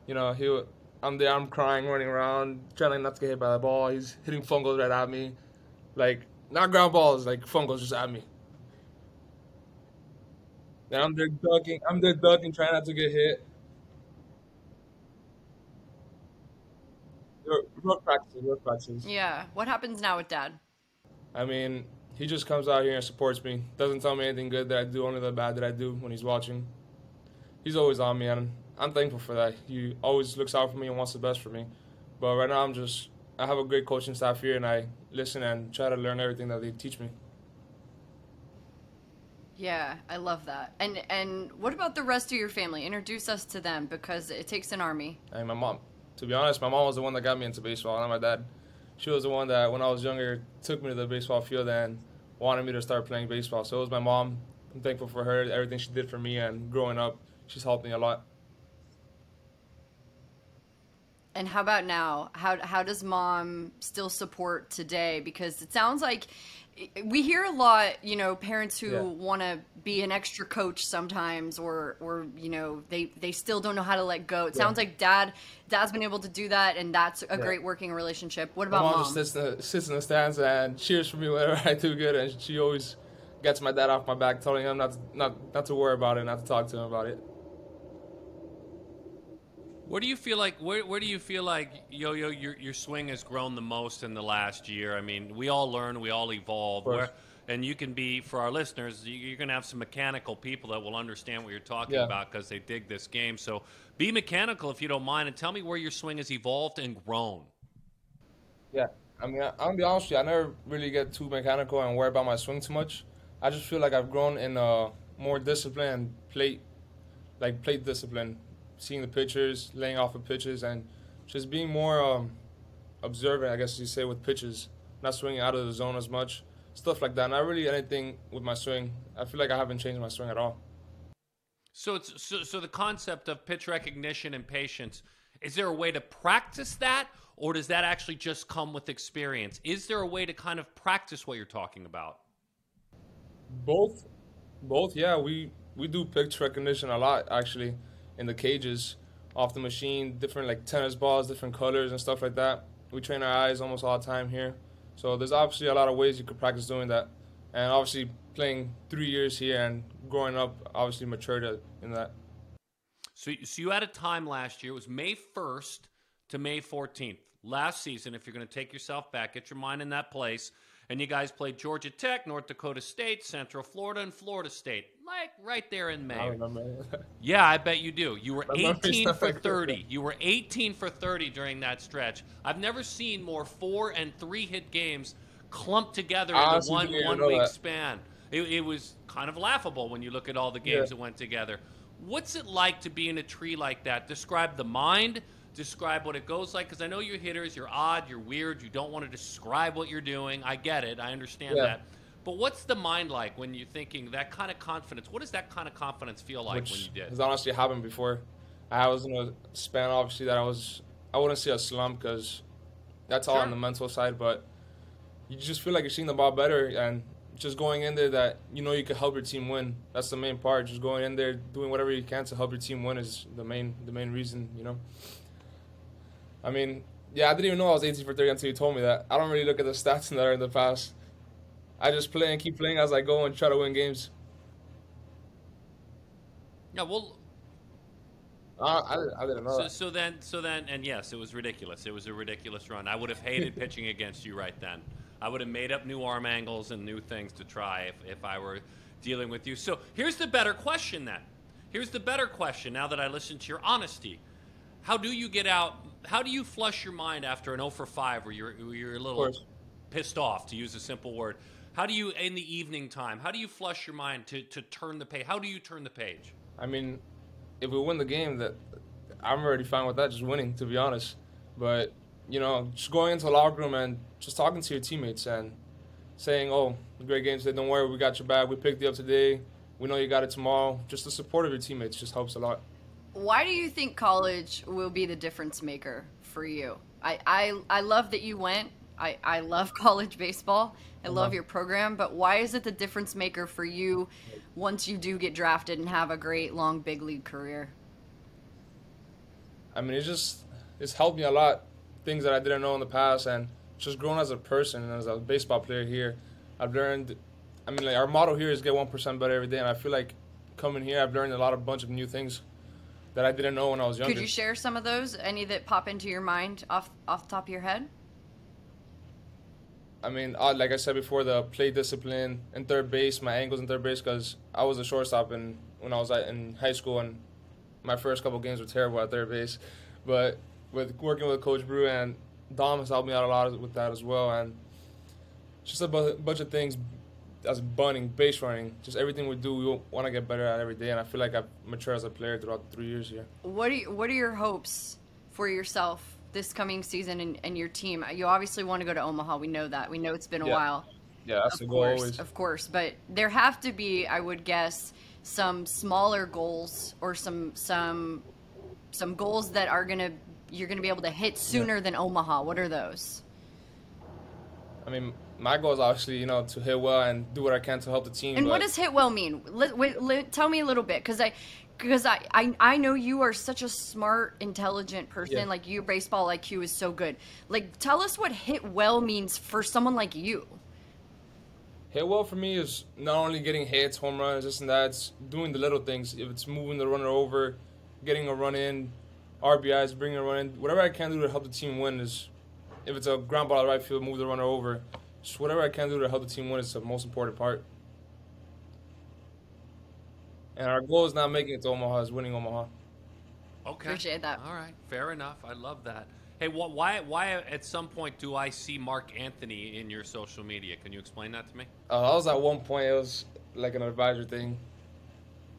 You know, he'll I'm there, I'm crying, running around, trying not to get hit by the ball. He's hitting fungos right at me, like not ground balls, like fungos just at me. And I'm there ducking. I'm there ducking, trying not to get hit. Rough practices, rough practices. Yeah. What happens now with Dad? I mean, he just comes out here and supports me. Doesn't tell me anything good that I do, only the bad that I do when he's watching. He's always on me, and I'm thankful for that. He always looks out for me and wants the best for me. But right now, I'm just I have a great coaching staff here, and I listen and try to learn everything that they teach me. Yeah, I love that. And and what about the rest of your family? Introduce us to them because it takes an army. I mean, my mom. To be honest, my mom was the one that got me into baseball, not my dad she was the one that when I was younger took me to the baseball field and wanted me to start playing baseball. So it was my mom. I'm thankful for her, everything she did for me, and growing up, she's helped me a lot. And how about now? How how does mom still support today? Because it sounds like we hear a lot, you know, parents who yeah. want to be an extra coach sometimes, or or you know, they they still don't know how to let go. It yeah. sounds like dad dad's been able to do that, and that's a yeah. great working relationship. What about my mom? mom? Just sits in, the, sits in the stands and cheers for me whenever I do good, and she always gets my dad off my back, telling him not to, not not to worry about it, not to talk to him about it. Where do you feel like where, where do you feel like yo yo your your swing has grown the most in the last year? I mean, we all learn, we all evolve. Where, and you can be for our listeners, you're going to have some mechanical people that will understand what you're talking yeah. about because they dig this game. So be mechanical if you don't mind, and tell me where your swing has evolved and grown. Yeah, I mean, I, I'm gonna be honest with you. I never really get too mechanical and worry about my swing too much. I just feel like I've grown in a more discipline, plate, like plate discipline seeing the pitchers, laying off of pitches, and just being more um, observant, I guess you say, with pitches, not swinging out of the zone as much, stuff like that. Not really anything with my swing. I feel like I haven't changed my swing at all. So it's so, so the concept of pitch recognition and patience. Is there a way to practice that, or does that actually just come with experience? Is there a way to kind of practice what you're talking about? Both, both. Yeah, we we do pitch recognition a lot actually in the cages off the machine, different like tennis balls, different colors and stuff like that. We train our eyes almost all the time here. So there's obviously a lot of ways you could practice doing that, and obviously playing three years here and growing up, obviously matured in that. So, so you had a time last year. It was May 1st to May 14th. Last season, if you're going to take yourself back, get your mind in that place. And you guys played Georgia Tech, North Dakota State, Central Florida, and Florida State. Like right there in May. I yeah, I bet you do. You were 18 for 30. You were 18 for 30 during that stretch. I've never seen more four and three hit games clumped together into one one week that. span. It, it was kind of laughable when you look at all the games Yeah. that went together. What's it like to be in a tree like that? Describe the mind. Describe what it goes like, because I know you're hitters. You're odd. You're weird. You don't want to describe what you're doing. I get it. I understand Yeah. that. But what's the mind like when you're thinking that kind of confidence? What does that kind of confidence feel like which when you did? has honestly happened before. I was in a span, obviously, that I was, I wouldn't say a slump because that's all Sure. on the mental side, but you just feel like you're seeing the ball better and just going in there that you know you can help your team win. That's the main part. Just going in there, doing whatever you can to help your team win is the main, the main reason, you know. I mean, yeah, I didn't even know I was 18 for 30 until you told me that. I don't really look at the stats that are in the past. I just play and keep playing as I go and try to win games. Yeah, well, Uh, I, I didn't know so, that. so then, so then, and yes, it was ridiculous. It was a ridiculous run. I would have hated pitching against you right then. I would have made up new arm angles and new things to try if, if I were dealing with you. So here's the better question then. Here's the better question now that I listen to your honesty. How do you get out? How do you flush your mind after an 0 for 5 where you're, where you're a little course. pissed off, to use a simple word? How do you, in the evening time, how do you flush your mind to, to turn the page? How do you turn the page? I mean, if we win the game, that I'm already fine with that. Just winning, to be honest. But you know, just going into the locker room and just talking to your teammates and saying, "Oh, great game today. Don't worry, we got your back. We picked you up today. We know you got it tomorrow." Just the support of your teammates just helps a lot. Why do you think college will be the difference maker for you? I, I, I love that you went. I, I love college baseball. I love your program, but why is it the difference maker for you once you do get drafted and have a great long big league career? I mean, it's just it's helped me a lot. Things that I didn't know in the past, and just growing as a person and as a baseball player here, I've learned. I mean, like our motto here is get one percent better every day, and I feel like coming here, I've learned a lot of bunch of new things that I didn't know when I was younger. Could you share some of those? Any that pop into your mind off off the top of your head? I mean, uh, like I said before, the play discipline in third base, my angles in third base, because I was a shortstop in, when I was in high school, and my first couple games were terrible at third base. But with working with Coach Brew and Dom has helped me out a lot with that as well, and just a bu- bunch of things as bunting, base running, just everything we do, we want to get better at every day, and I feel like I've matured as a player throughout the three years here. What are you, what are your hopes for yourself this coming season and, and your team? You obviously want to go to Omaha. We know that. We know it's been a Yeah. while. Yeah, that's of the goal course, always. of course. But there have to be, I would guess, some smaller goals or some some some goals that are gonna you're gonna be able to hit sooner than Omaha. What are those? I mean, my goal is obviously, you know, to hit well and do what I can to help the team. And what does hit well mean? Wait, tell me a little bit, because I, because I, I, I know you are such a smart, intelligent person. Yeah. Like your baseball IQ is so good. Like, tell us what hit well means for someone like you. Hit well for me is not only getting hits, home runs, this and that. It's doing the little things. If it's moving the runner over, getting a run in, RBIs, bringing a run in, whatever I can do to help the team win is. If it's a ground ball at right field, move the runner over. Just whatever I can do to help the team win is the most important part. And our goal is not making it to Omaha; is winning Omaha. Okay. Appreciate that. All right. Fair enough. I love that. Hey, wh- why, why at some point do I see Marc Anthony in your social media? Can you explain that to me? Uh, I was at one point; it was like an advisor thing.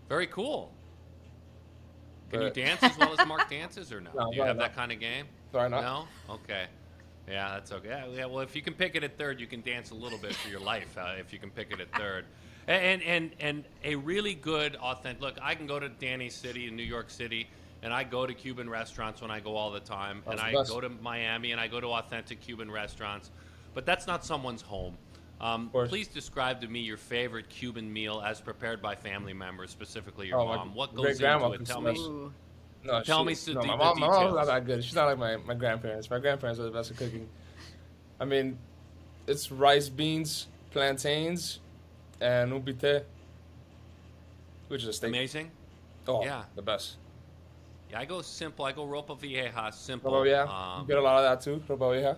Very cool. Can But- you dance as well as Marc dances, or no? No, do you have no. that kind of game? Sorry, not. No. Okay. Yeah, that's okay. Yeah, yeah, well, if you can pick it at third, you can dance a little bit for your life. Uh, if you can pick it at third, and and and a really good authentic. Look, I can go to Danny City in New York City, and I go to Cuban restaurants when I go all the time, and I best. go to Miami and I go to authentic Cuban restaurants, but that's not someone's home. Um, please describe to me your favorite Cuban meal as prepared by family members, specifically your Oh, mom. What goes into it? Tell me. Ooh. No, Tell she- me s- no, my mom, my mom's not that good. She's not like my, my grandparents. My grandparents are the best at cooking. I mean, it's rice, beans, plantains, and ubite, which is a steak. Amazing. Oh, Yeah. the best. Yeah, I go simple. I go ropa vieja, simple. Robo yeah, Um, you get a lot of that too. Robo vieja.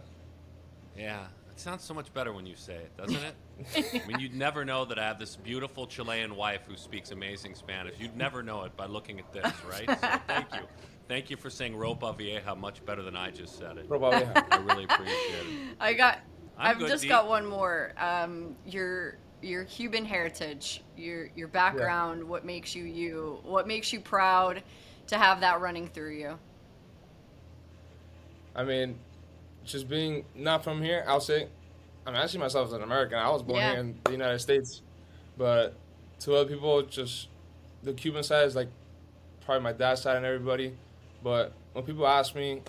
yeah, it sounds so much better when you say it, doesn't it? I mean, you'd never know that I have this beautiful Chilean wife who speaks amazing Spanish. You'd never know it by looking at this, right? So thank you. Thank you for saying ropa vieja much better than I just said it. Robo yeah. I really appreciate it. I got. I'm I've just Dee. got one more. Um, your your Cuban heritage, your your background, what makes you you, what makes you proud to have that running through you. I mean, just being not from here, I'll say, I mean, I see myself as an American. I was born Yeah. here in the United States, but to other people, just the Cuban side is like probably my dad's side and everybody. But when people ask me,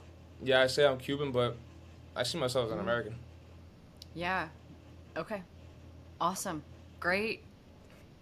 yeah, I say I'm Cuban, but I see myself as an mm. American. Yeah. Okay. Awesome. Great.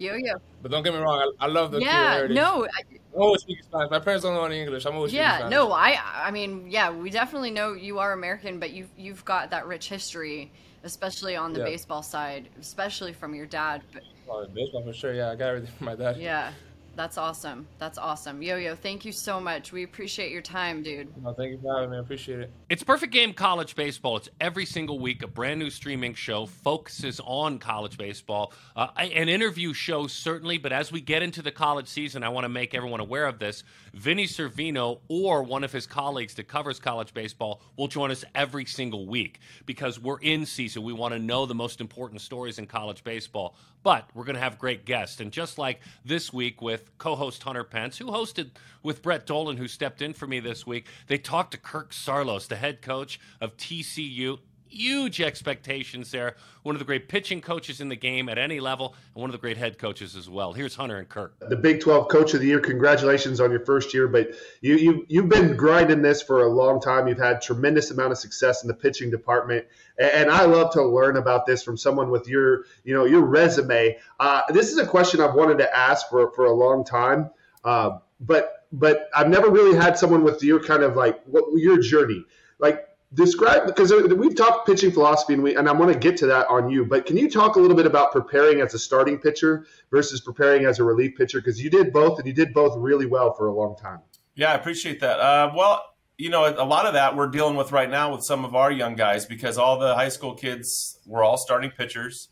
Yo yo. But don't get me wrong, I, I love the Yeah. No. I, I'm always speaking Spanish. My parents don't know any English. I'm always speaking yeah. No. I. I mean, yeah. We definitely know you are American, but you've you've got that rich history, especially on the Yeah. baseball side, especially from your dad. But Oh, baseball for sure. Yeah, I got everything from my dad. yeah. That's awesome. That's awesome. Yo yo, thank you so much. We appreciate your time, dude. No, thank you for having me. I appreciate it. It's Perfect Game College Baseball. It's every single week a brand new streaming show focuses on college baseball. Uh, an interview show, certainly, but as we get into the college season, I want to make everyone aware of this. Vinnie Cervino or one of his colleagues that covers college baseball will join us every single week because we're in season. We want to know the most important stories in college baseball. But we're going to have great guests. And just like this week with co host Hunter Pence, who hosted with Brett Dolan, who stepped in for me this week, they talked to Kirk Saarloos, the head coach of TCU. Huge expectations there. One of the great pitching coaches in the game at any level, and one of the great head coaches as well. Here's Hunter and Kirk. the Big 12 Coach of the Year. Congratulations on your first year, but you you you've been grinding this for a long time. You've had tremendous amount of success in the pitching department, and, I love to learn about this from someone with your you know your resume. Uh, this is a question I've wanted to ask for for a long time, uh, but but I've never really had someone with your kind of like what your journey like describe because we've talked pitching philosophy and we and I want to get to that on you but can you talk a little bit about preparing as a starting pitcher versus preparing as a relief pitcher because you did both and you did both really well for a long time Yeah, I appreciate that. Uh, well, you know, a lot of that we're dealing with right now with some of our young guys because all the high school kids were all starting pitchers,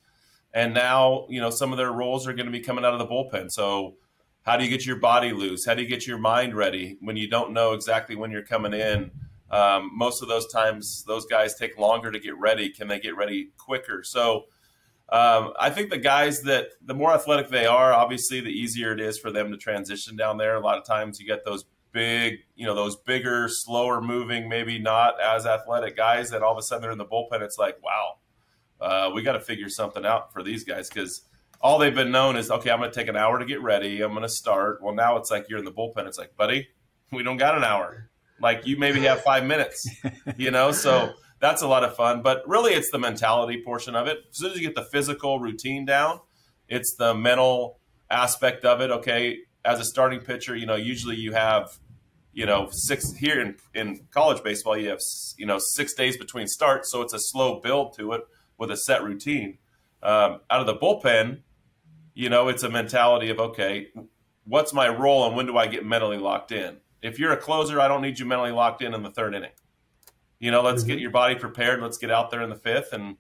and now you know some of their roles are going to be coming out of the bullpen. So, how do you get your body loose? How do you get your mind ready when you don't know exactly when you're coming in? Um, most of those times, those guys take longer to get ready. Can they get ready quicker? So. Um, I think the guys that the more athletic they are, obviously, the easier it is for them to transition down there. A lot of times, you get those big, you know, those bigger, slower moving, maybe not as athletic guys that all of a sudden they're in the bullpen. It's like, wow, uh, we got to figure something out for these guys because all they've been known is, okay, I'm going to take an hour to get ready. I'm going to start. Well, now it's like you're in the bullpen. It's like, buddy, we don't got an hour. Like you maybe have five minutes, you know? So that's a lot of fun. But really, it's the mentality portion of it. As soon as you get the physical routine down, it's the mental aspect of it. Okay, as a starting pitcher, you know, usually you have, you know, six here in, in college baseball, you have, you know, six days between starts. So it's a slow build to it with a set routine. Um, out of the bullpen, you know, it's a mentality of, okay, what's my role and when do I get mentally locked in? If you're a closer, I don't need you mentally locked in in the third inning. You know, let's get mm-hmm. your body prepared. Let's get out there in the fifth and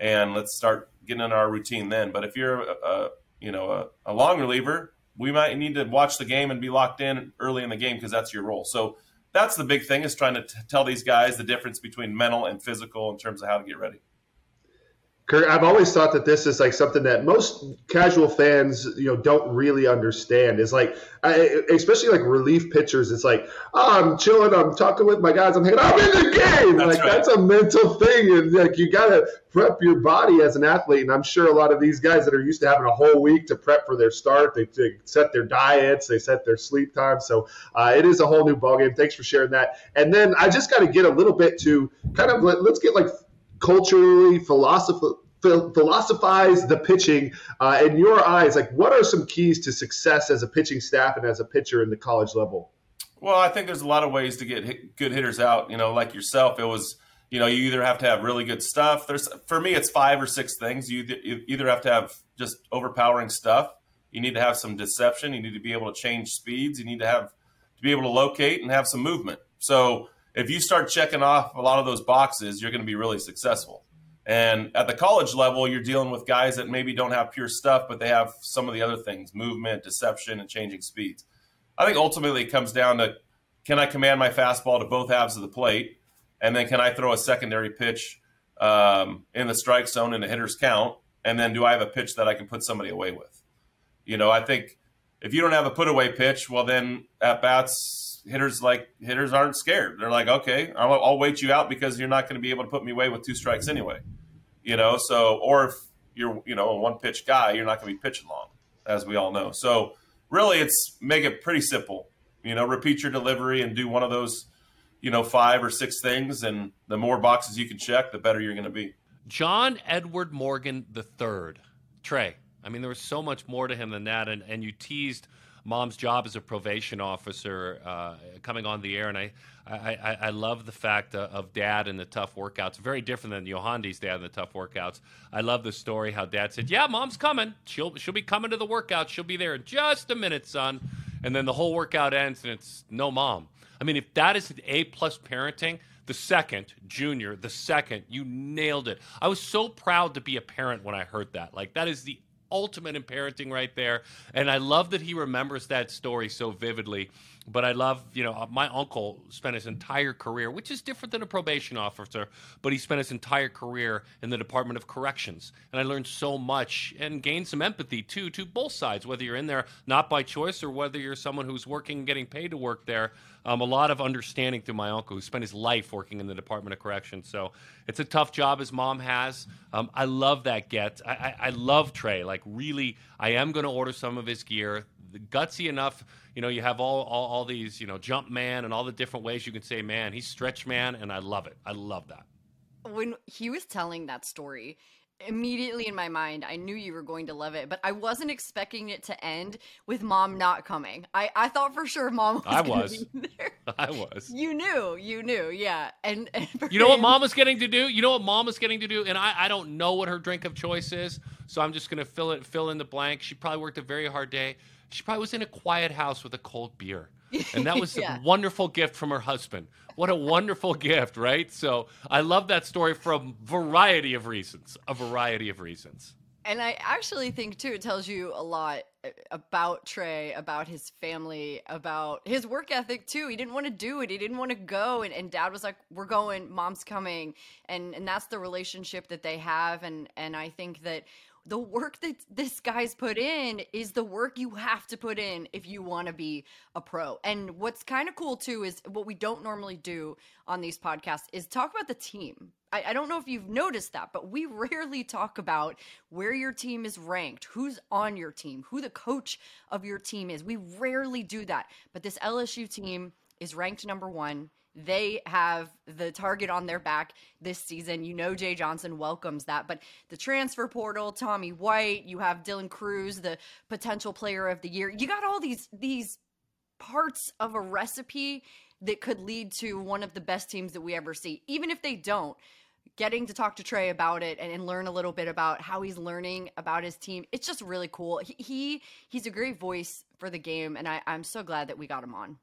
and let's start getting in our routine then. But if you're a, a you know a, a long reliever, we might need to watch the game and be locked in early in the game because that's your role. So that's the big thing is trying to t- tell these guys the difference between mental and physical in terms of how to get ready. Kirk, I've always thought that this is like something that most casual fans, you know, don't really understand. Is like, I, especially like relief pitchers. It's like, oh, I'm chilling, I'm talking with my guys, I'm hanging, I'm in the game. That's like right. that's a mental thing, and like you gotta prep your body as an athlete. And I'm sure a lot of these guys that are used to having a whole week to prep for their start, they, they set their diets, they set their sleep time. So uh, it is a whole new ballgame. Thanks for sharing that. And then I just got to get a little bit to kind of let, let's get like culturally philosoph- philosophize the pitching uh, in your eyes like what are some keys to success as a pitching staff and as a pitcher in the college level Well, I think there's a lot of ways to get hit, good hitters out. You know, like yourself, it was you know, you either have to have really good stuff. There's for me, it's five or six things. You, you either have to have just overpowering stuff. You need to have some deception. You need to be able to change speeds. You need to have to be able to locate and have some movement. So if you start checking off a lot of those boxes, you're going to be really successful. And at the college level, you're dealing with guys that maybe don't have pure stuff, but they have some of the other things movement, deception, and changing speeds. I think ultimately it comes down to can I command my fastball to both halves of the plate? And then can I throw a secondary pitch um, in the strike zone in a hitter's count? And then do I have a pitch that I can put somebody away with? You know, I think if you don't have a put away pitch, well, then at bats, hitters like hitters aren't scared. They're like, okay, I'll, I'll wait you out because you're not going to be able to put me away with two strikes anyway. You know, so or if you're you know a one pitch guy, you're not going to be pitching long, as we all know. So really, it's make it pretty simple. You know, repeat your delivery and do one of those, you know, five or six things, and the more boxes you can check, the better you're going to be. John Edward Morgan III, Tre. I mean, there was so much more to him than that, and and you teased mom's job as a probation officer uh, coming on the air, and I, I, I love the fact uh, of dad and the tough workouts. Very different than Yohandy's dad and the tough workouts. I love the story how dad said, "Yeah, mom's coming. She'll she'll be coming to the workout. She'll be there in just a minute, son." And then the whole workout ends, and it's no mom. I mean, if that is an A plus parenting, the second, Junior, the second, you nailed it. I was so proud to be a parent when I heard that. Like, that is the ultimate in parenting right there. And I love that he remembers that story so vividly. But I love, you know, my uncle spent his entire career, which is different than a probation officer, but he spent his entire career in the Department of Corrections. And I learned so much and gained some empathy too, to both sides, whether you're in there not by choice or whether you're someone who's working and getting paid to work there. Um, a lot of understanding through my uncle who spent his life working in the Department of Corrections. So it's a tough job his mom has. Um, I love that get. I, I, I love Tre. Like, really, I am going to order some of his gear gutsy enough. You know, you have all, all, all these, you know, jump man and all the different ways you can say man. He's stretch man, and I love it. I love that. When he was telling that story, immediately in my mind, I knew you were going to love it, but I wasn't expecting it to end with mom not coming. I, I thought for sure mom was. I was. I was. You knew, you knew, yeah. And, and you know what mom was getting to do? You know what mom was getting to do? And I, I don't know what her drink of choice is, so I'm just gonna fill it fill in the blank. She probably worked a very hard day. She probably was in a quiet house with a cold beer. And that was yeah. a wonderful gift from her husband. What a wonderful gift, right? So I love that story for a variety of reasons. A variety of reasons. And I actually think, too, it tells you a lot uh, about Tre, about his family, about his work ethic, too. He didn't want to do it. He didn't want to go. And, and dad was like, we're going, mom's coming. And, and that's the relationship that they have. And, and I think that the work that this guy's put in is the work you have to put in if you want to be a pro. And what's kind of cool too is what we don't normally do on these podcasts is talk about the team. I, I, don't know if you've noticed that, but we rarely talk about where your team is ranked, who's on your team, who the coach of your team is. We rarely do that. But this LSU team is ranked number one they have the target on their back this season. You know, Jay Johnson welcomes that. But the transfer portal, Tommy White, you have Dylan Crews, the potential player of the year. You got all these these parts of a recipe that could lead to one of the best teams that we ever see. Even if they don't, getting to talk to Tre about it and, and, learn a little bit about how he's learning about his team. It's just really cool. He, he he's a great voice for the game, and I, I'm so glad that we got him on.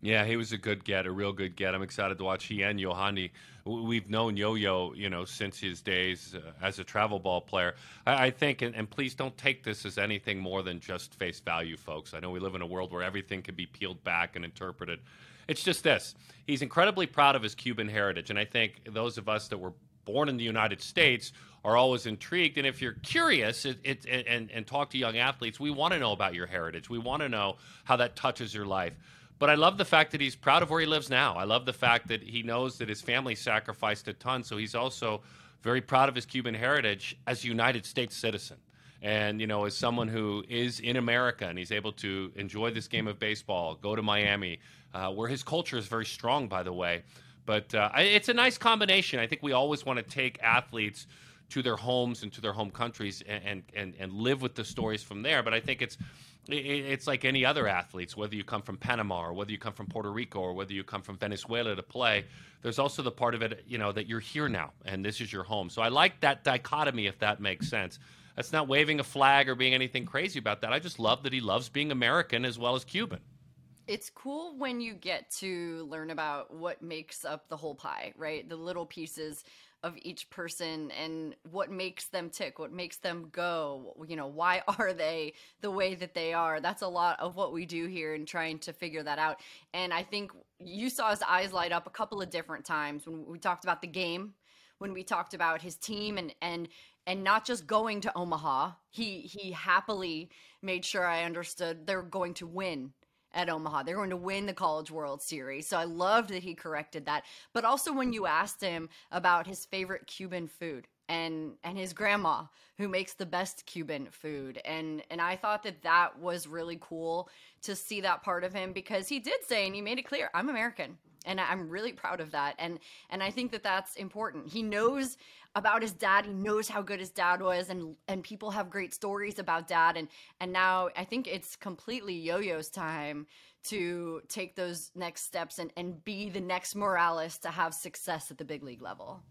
Yeah, he was a good get, a real good get. I'm excited to watch he and Yohandy. We've known Yo-Yo, you know, since his days uh, as a travel ball player. I, I think, and, and, please don't take this as anything more than just face value, folks. I know we live in a world where everything can be peeled back and interpreted. It's just this: he's incredibly proud of his Cuban heritage, and I think those of us that were born in the United States are always intrigued. And if you're curious it, it, and, and talk to young athletes, we want to know about your heritage. We want to know how that touches your life. But I love the fact that he's proud of where he lives now. I love the fact that he knows that his family sacrificed a ton. So he's also very proud of his Cuban heritage as a United States citizen. And, you know, as someone who is in America and he's able to enjoy this game of baseball, go to Miami, uh, where his culture is very strong, by the way. But uh, it's a nice combination. I think we always want to take athletes to their homes and to their home countries and and and live with the stories from there. But I think it's it's like any other athletes, whether you come from Panama or whether you come from Puerto Rico or whether you come from Venezuela to play. There's also the part of it, you know, that you're here now and this is your home. So I like that dichotomy, if that makes sense. That's not waving a flag or being anything crazy about that. I just love that he loves being American as well as Cuban. It's cool when you get to learn about what makes up the whole pie, right? The little pieces of each person and what makes them tick, what makes them go, you know, why are they the way that they are? That's a lot of what we do here in trying to figure that out. And I think you saw his eyes light up a couple of different times when we talked about the game, when we talked about his team and and and not just going to Omaha. He he happily made sure I understood they're going to win at Omaha. They're going to win the College World Series. So I loved that he corrected that. But also when you asked him about his favorite Cuban food and and his grandma who makes the best Cuban food and and I thought that that was really cool to see that part of him because he did say and he made it clear I'm American and I'm really proud of that and and I think that that's important. He knows about his dad. He knows how good his dad was, and and people have great stories about dad. And and now I think it's completely Yo-Yo's time to take those next steps and and be the next Morales to have success at the big league level.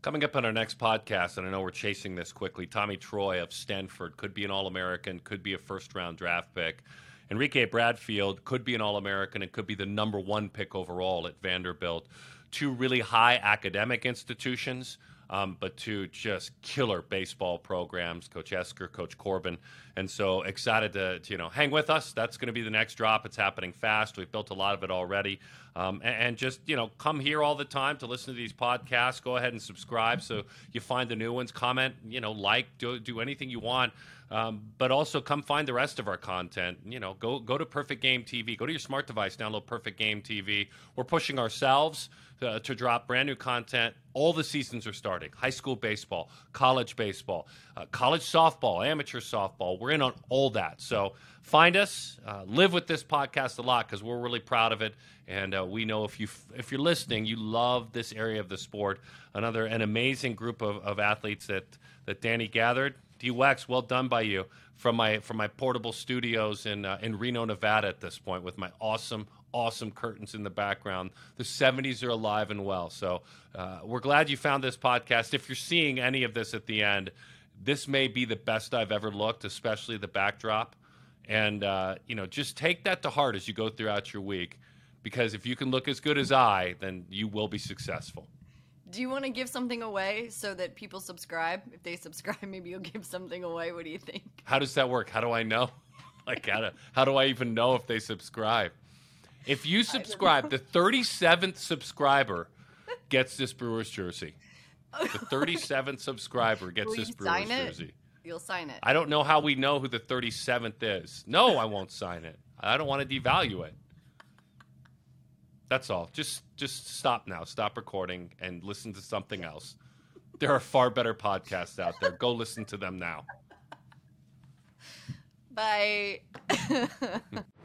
Coming up on our next podcast, and I know we're chasing this quickly, Tommy Troy of Stanford could be an All American, could be a first round draft pick. Enrique Bradfield could be an All American and could be the number one pick overall at Vanderbilt. Two really high academic institutions um, but two just killer baseball programs, Coach Esquer, Coach Corbin. And so excited to, to you know hang with us. That's going to be the next drop. It's happening fast. We've built a lot of it already. Um, and, and, just you know come here all the time to listen to these podcasts. Go ahead and subscribe so you find the new ones. Comment, you know, like, do, do anything you want. Um, but also come find the rest of our content. You know, go go to Perfect Game TV. Go to your smart device, download Perfect Game TV. We're pushing ourselves uh, to drop brand new content. All the seasons are starting high school baseball, college baseball, uh, college softball, amateur softball. We're in on all that. So find us, uh, live with this podcast a lot because we're really proud of it. And uh, we know if, you, if you're listening, you love this area of the sport. Another an amazing group of, of athletes that, that Dani gathered. D-Wex, well done by you from my from my portable studios in uh, in Reno, Nevada. At this point, with my awesome, awesome curtains in the background. The 70s are alive and well. So uh, we're glad you found this podcast. If you're seeing any of this at the end, this may be the best I've ever looked, especially the backdrop. And, uh, you know, just take that to heart as you go throughout your week, because if you can look as good as I, then you will be successful. Do you want to give something away so that people subscribe? If they subscribe, maybe you'll give something away. What do you think? How does that work? How do I know? like, how do, how do I even know if they subscribe? If you subscribe, the 37th subscriber gets this Brewers jersey. The 37th subscriber gets Will this you Brewers sign it? jersey. You'll sign it. I don't know how we know who the 37th is. No, I won't sign it. I don't want to devalue it. That's all. Just just stop now. Stop recording and listen to something else. There are far better podcasts out there. Go listen to them now. Bye.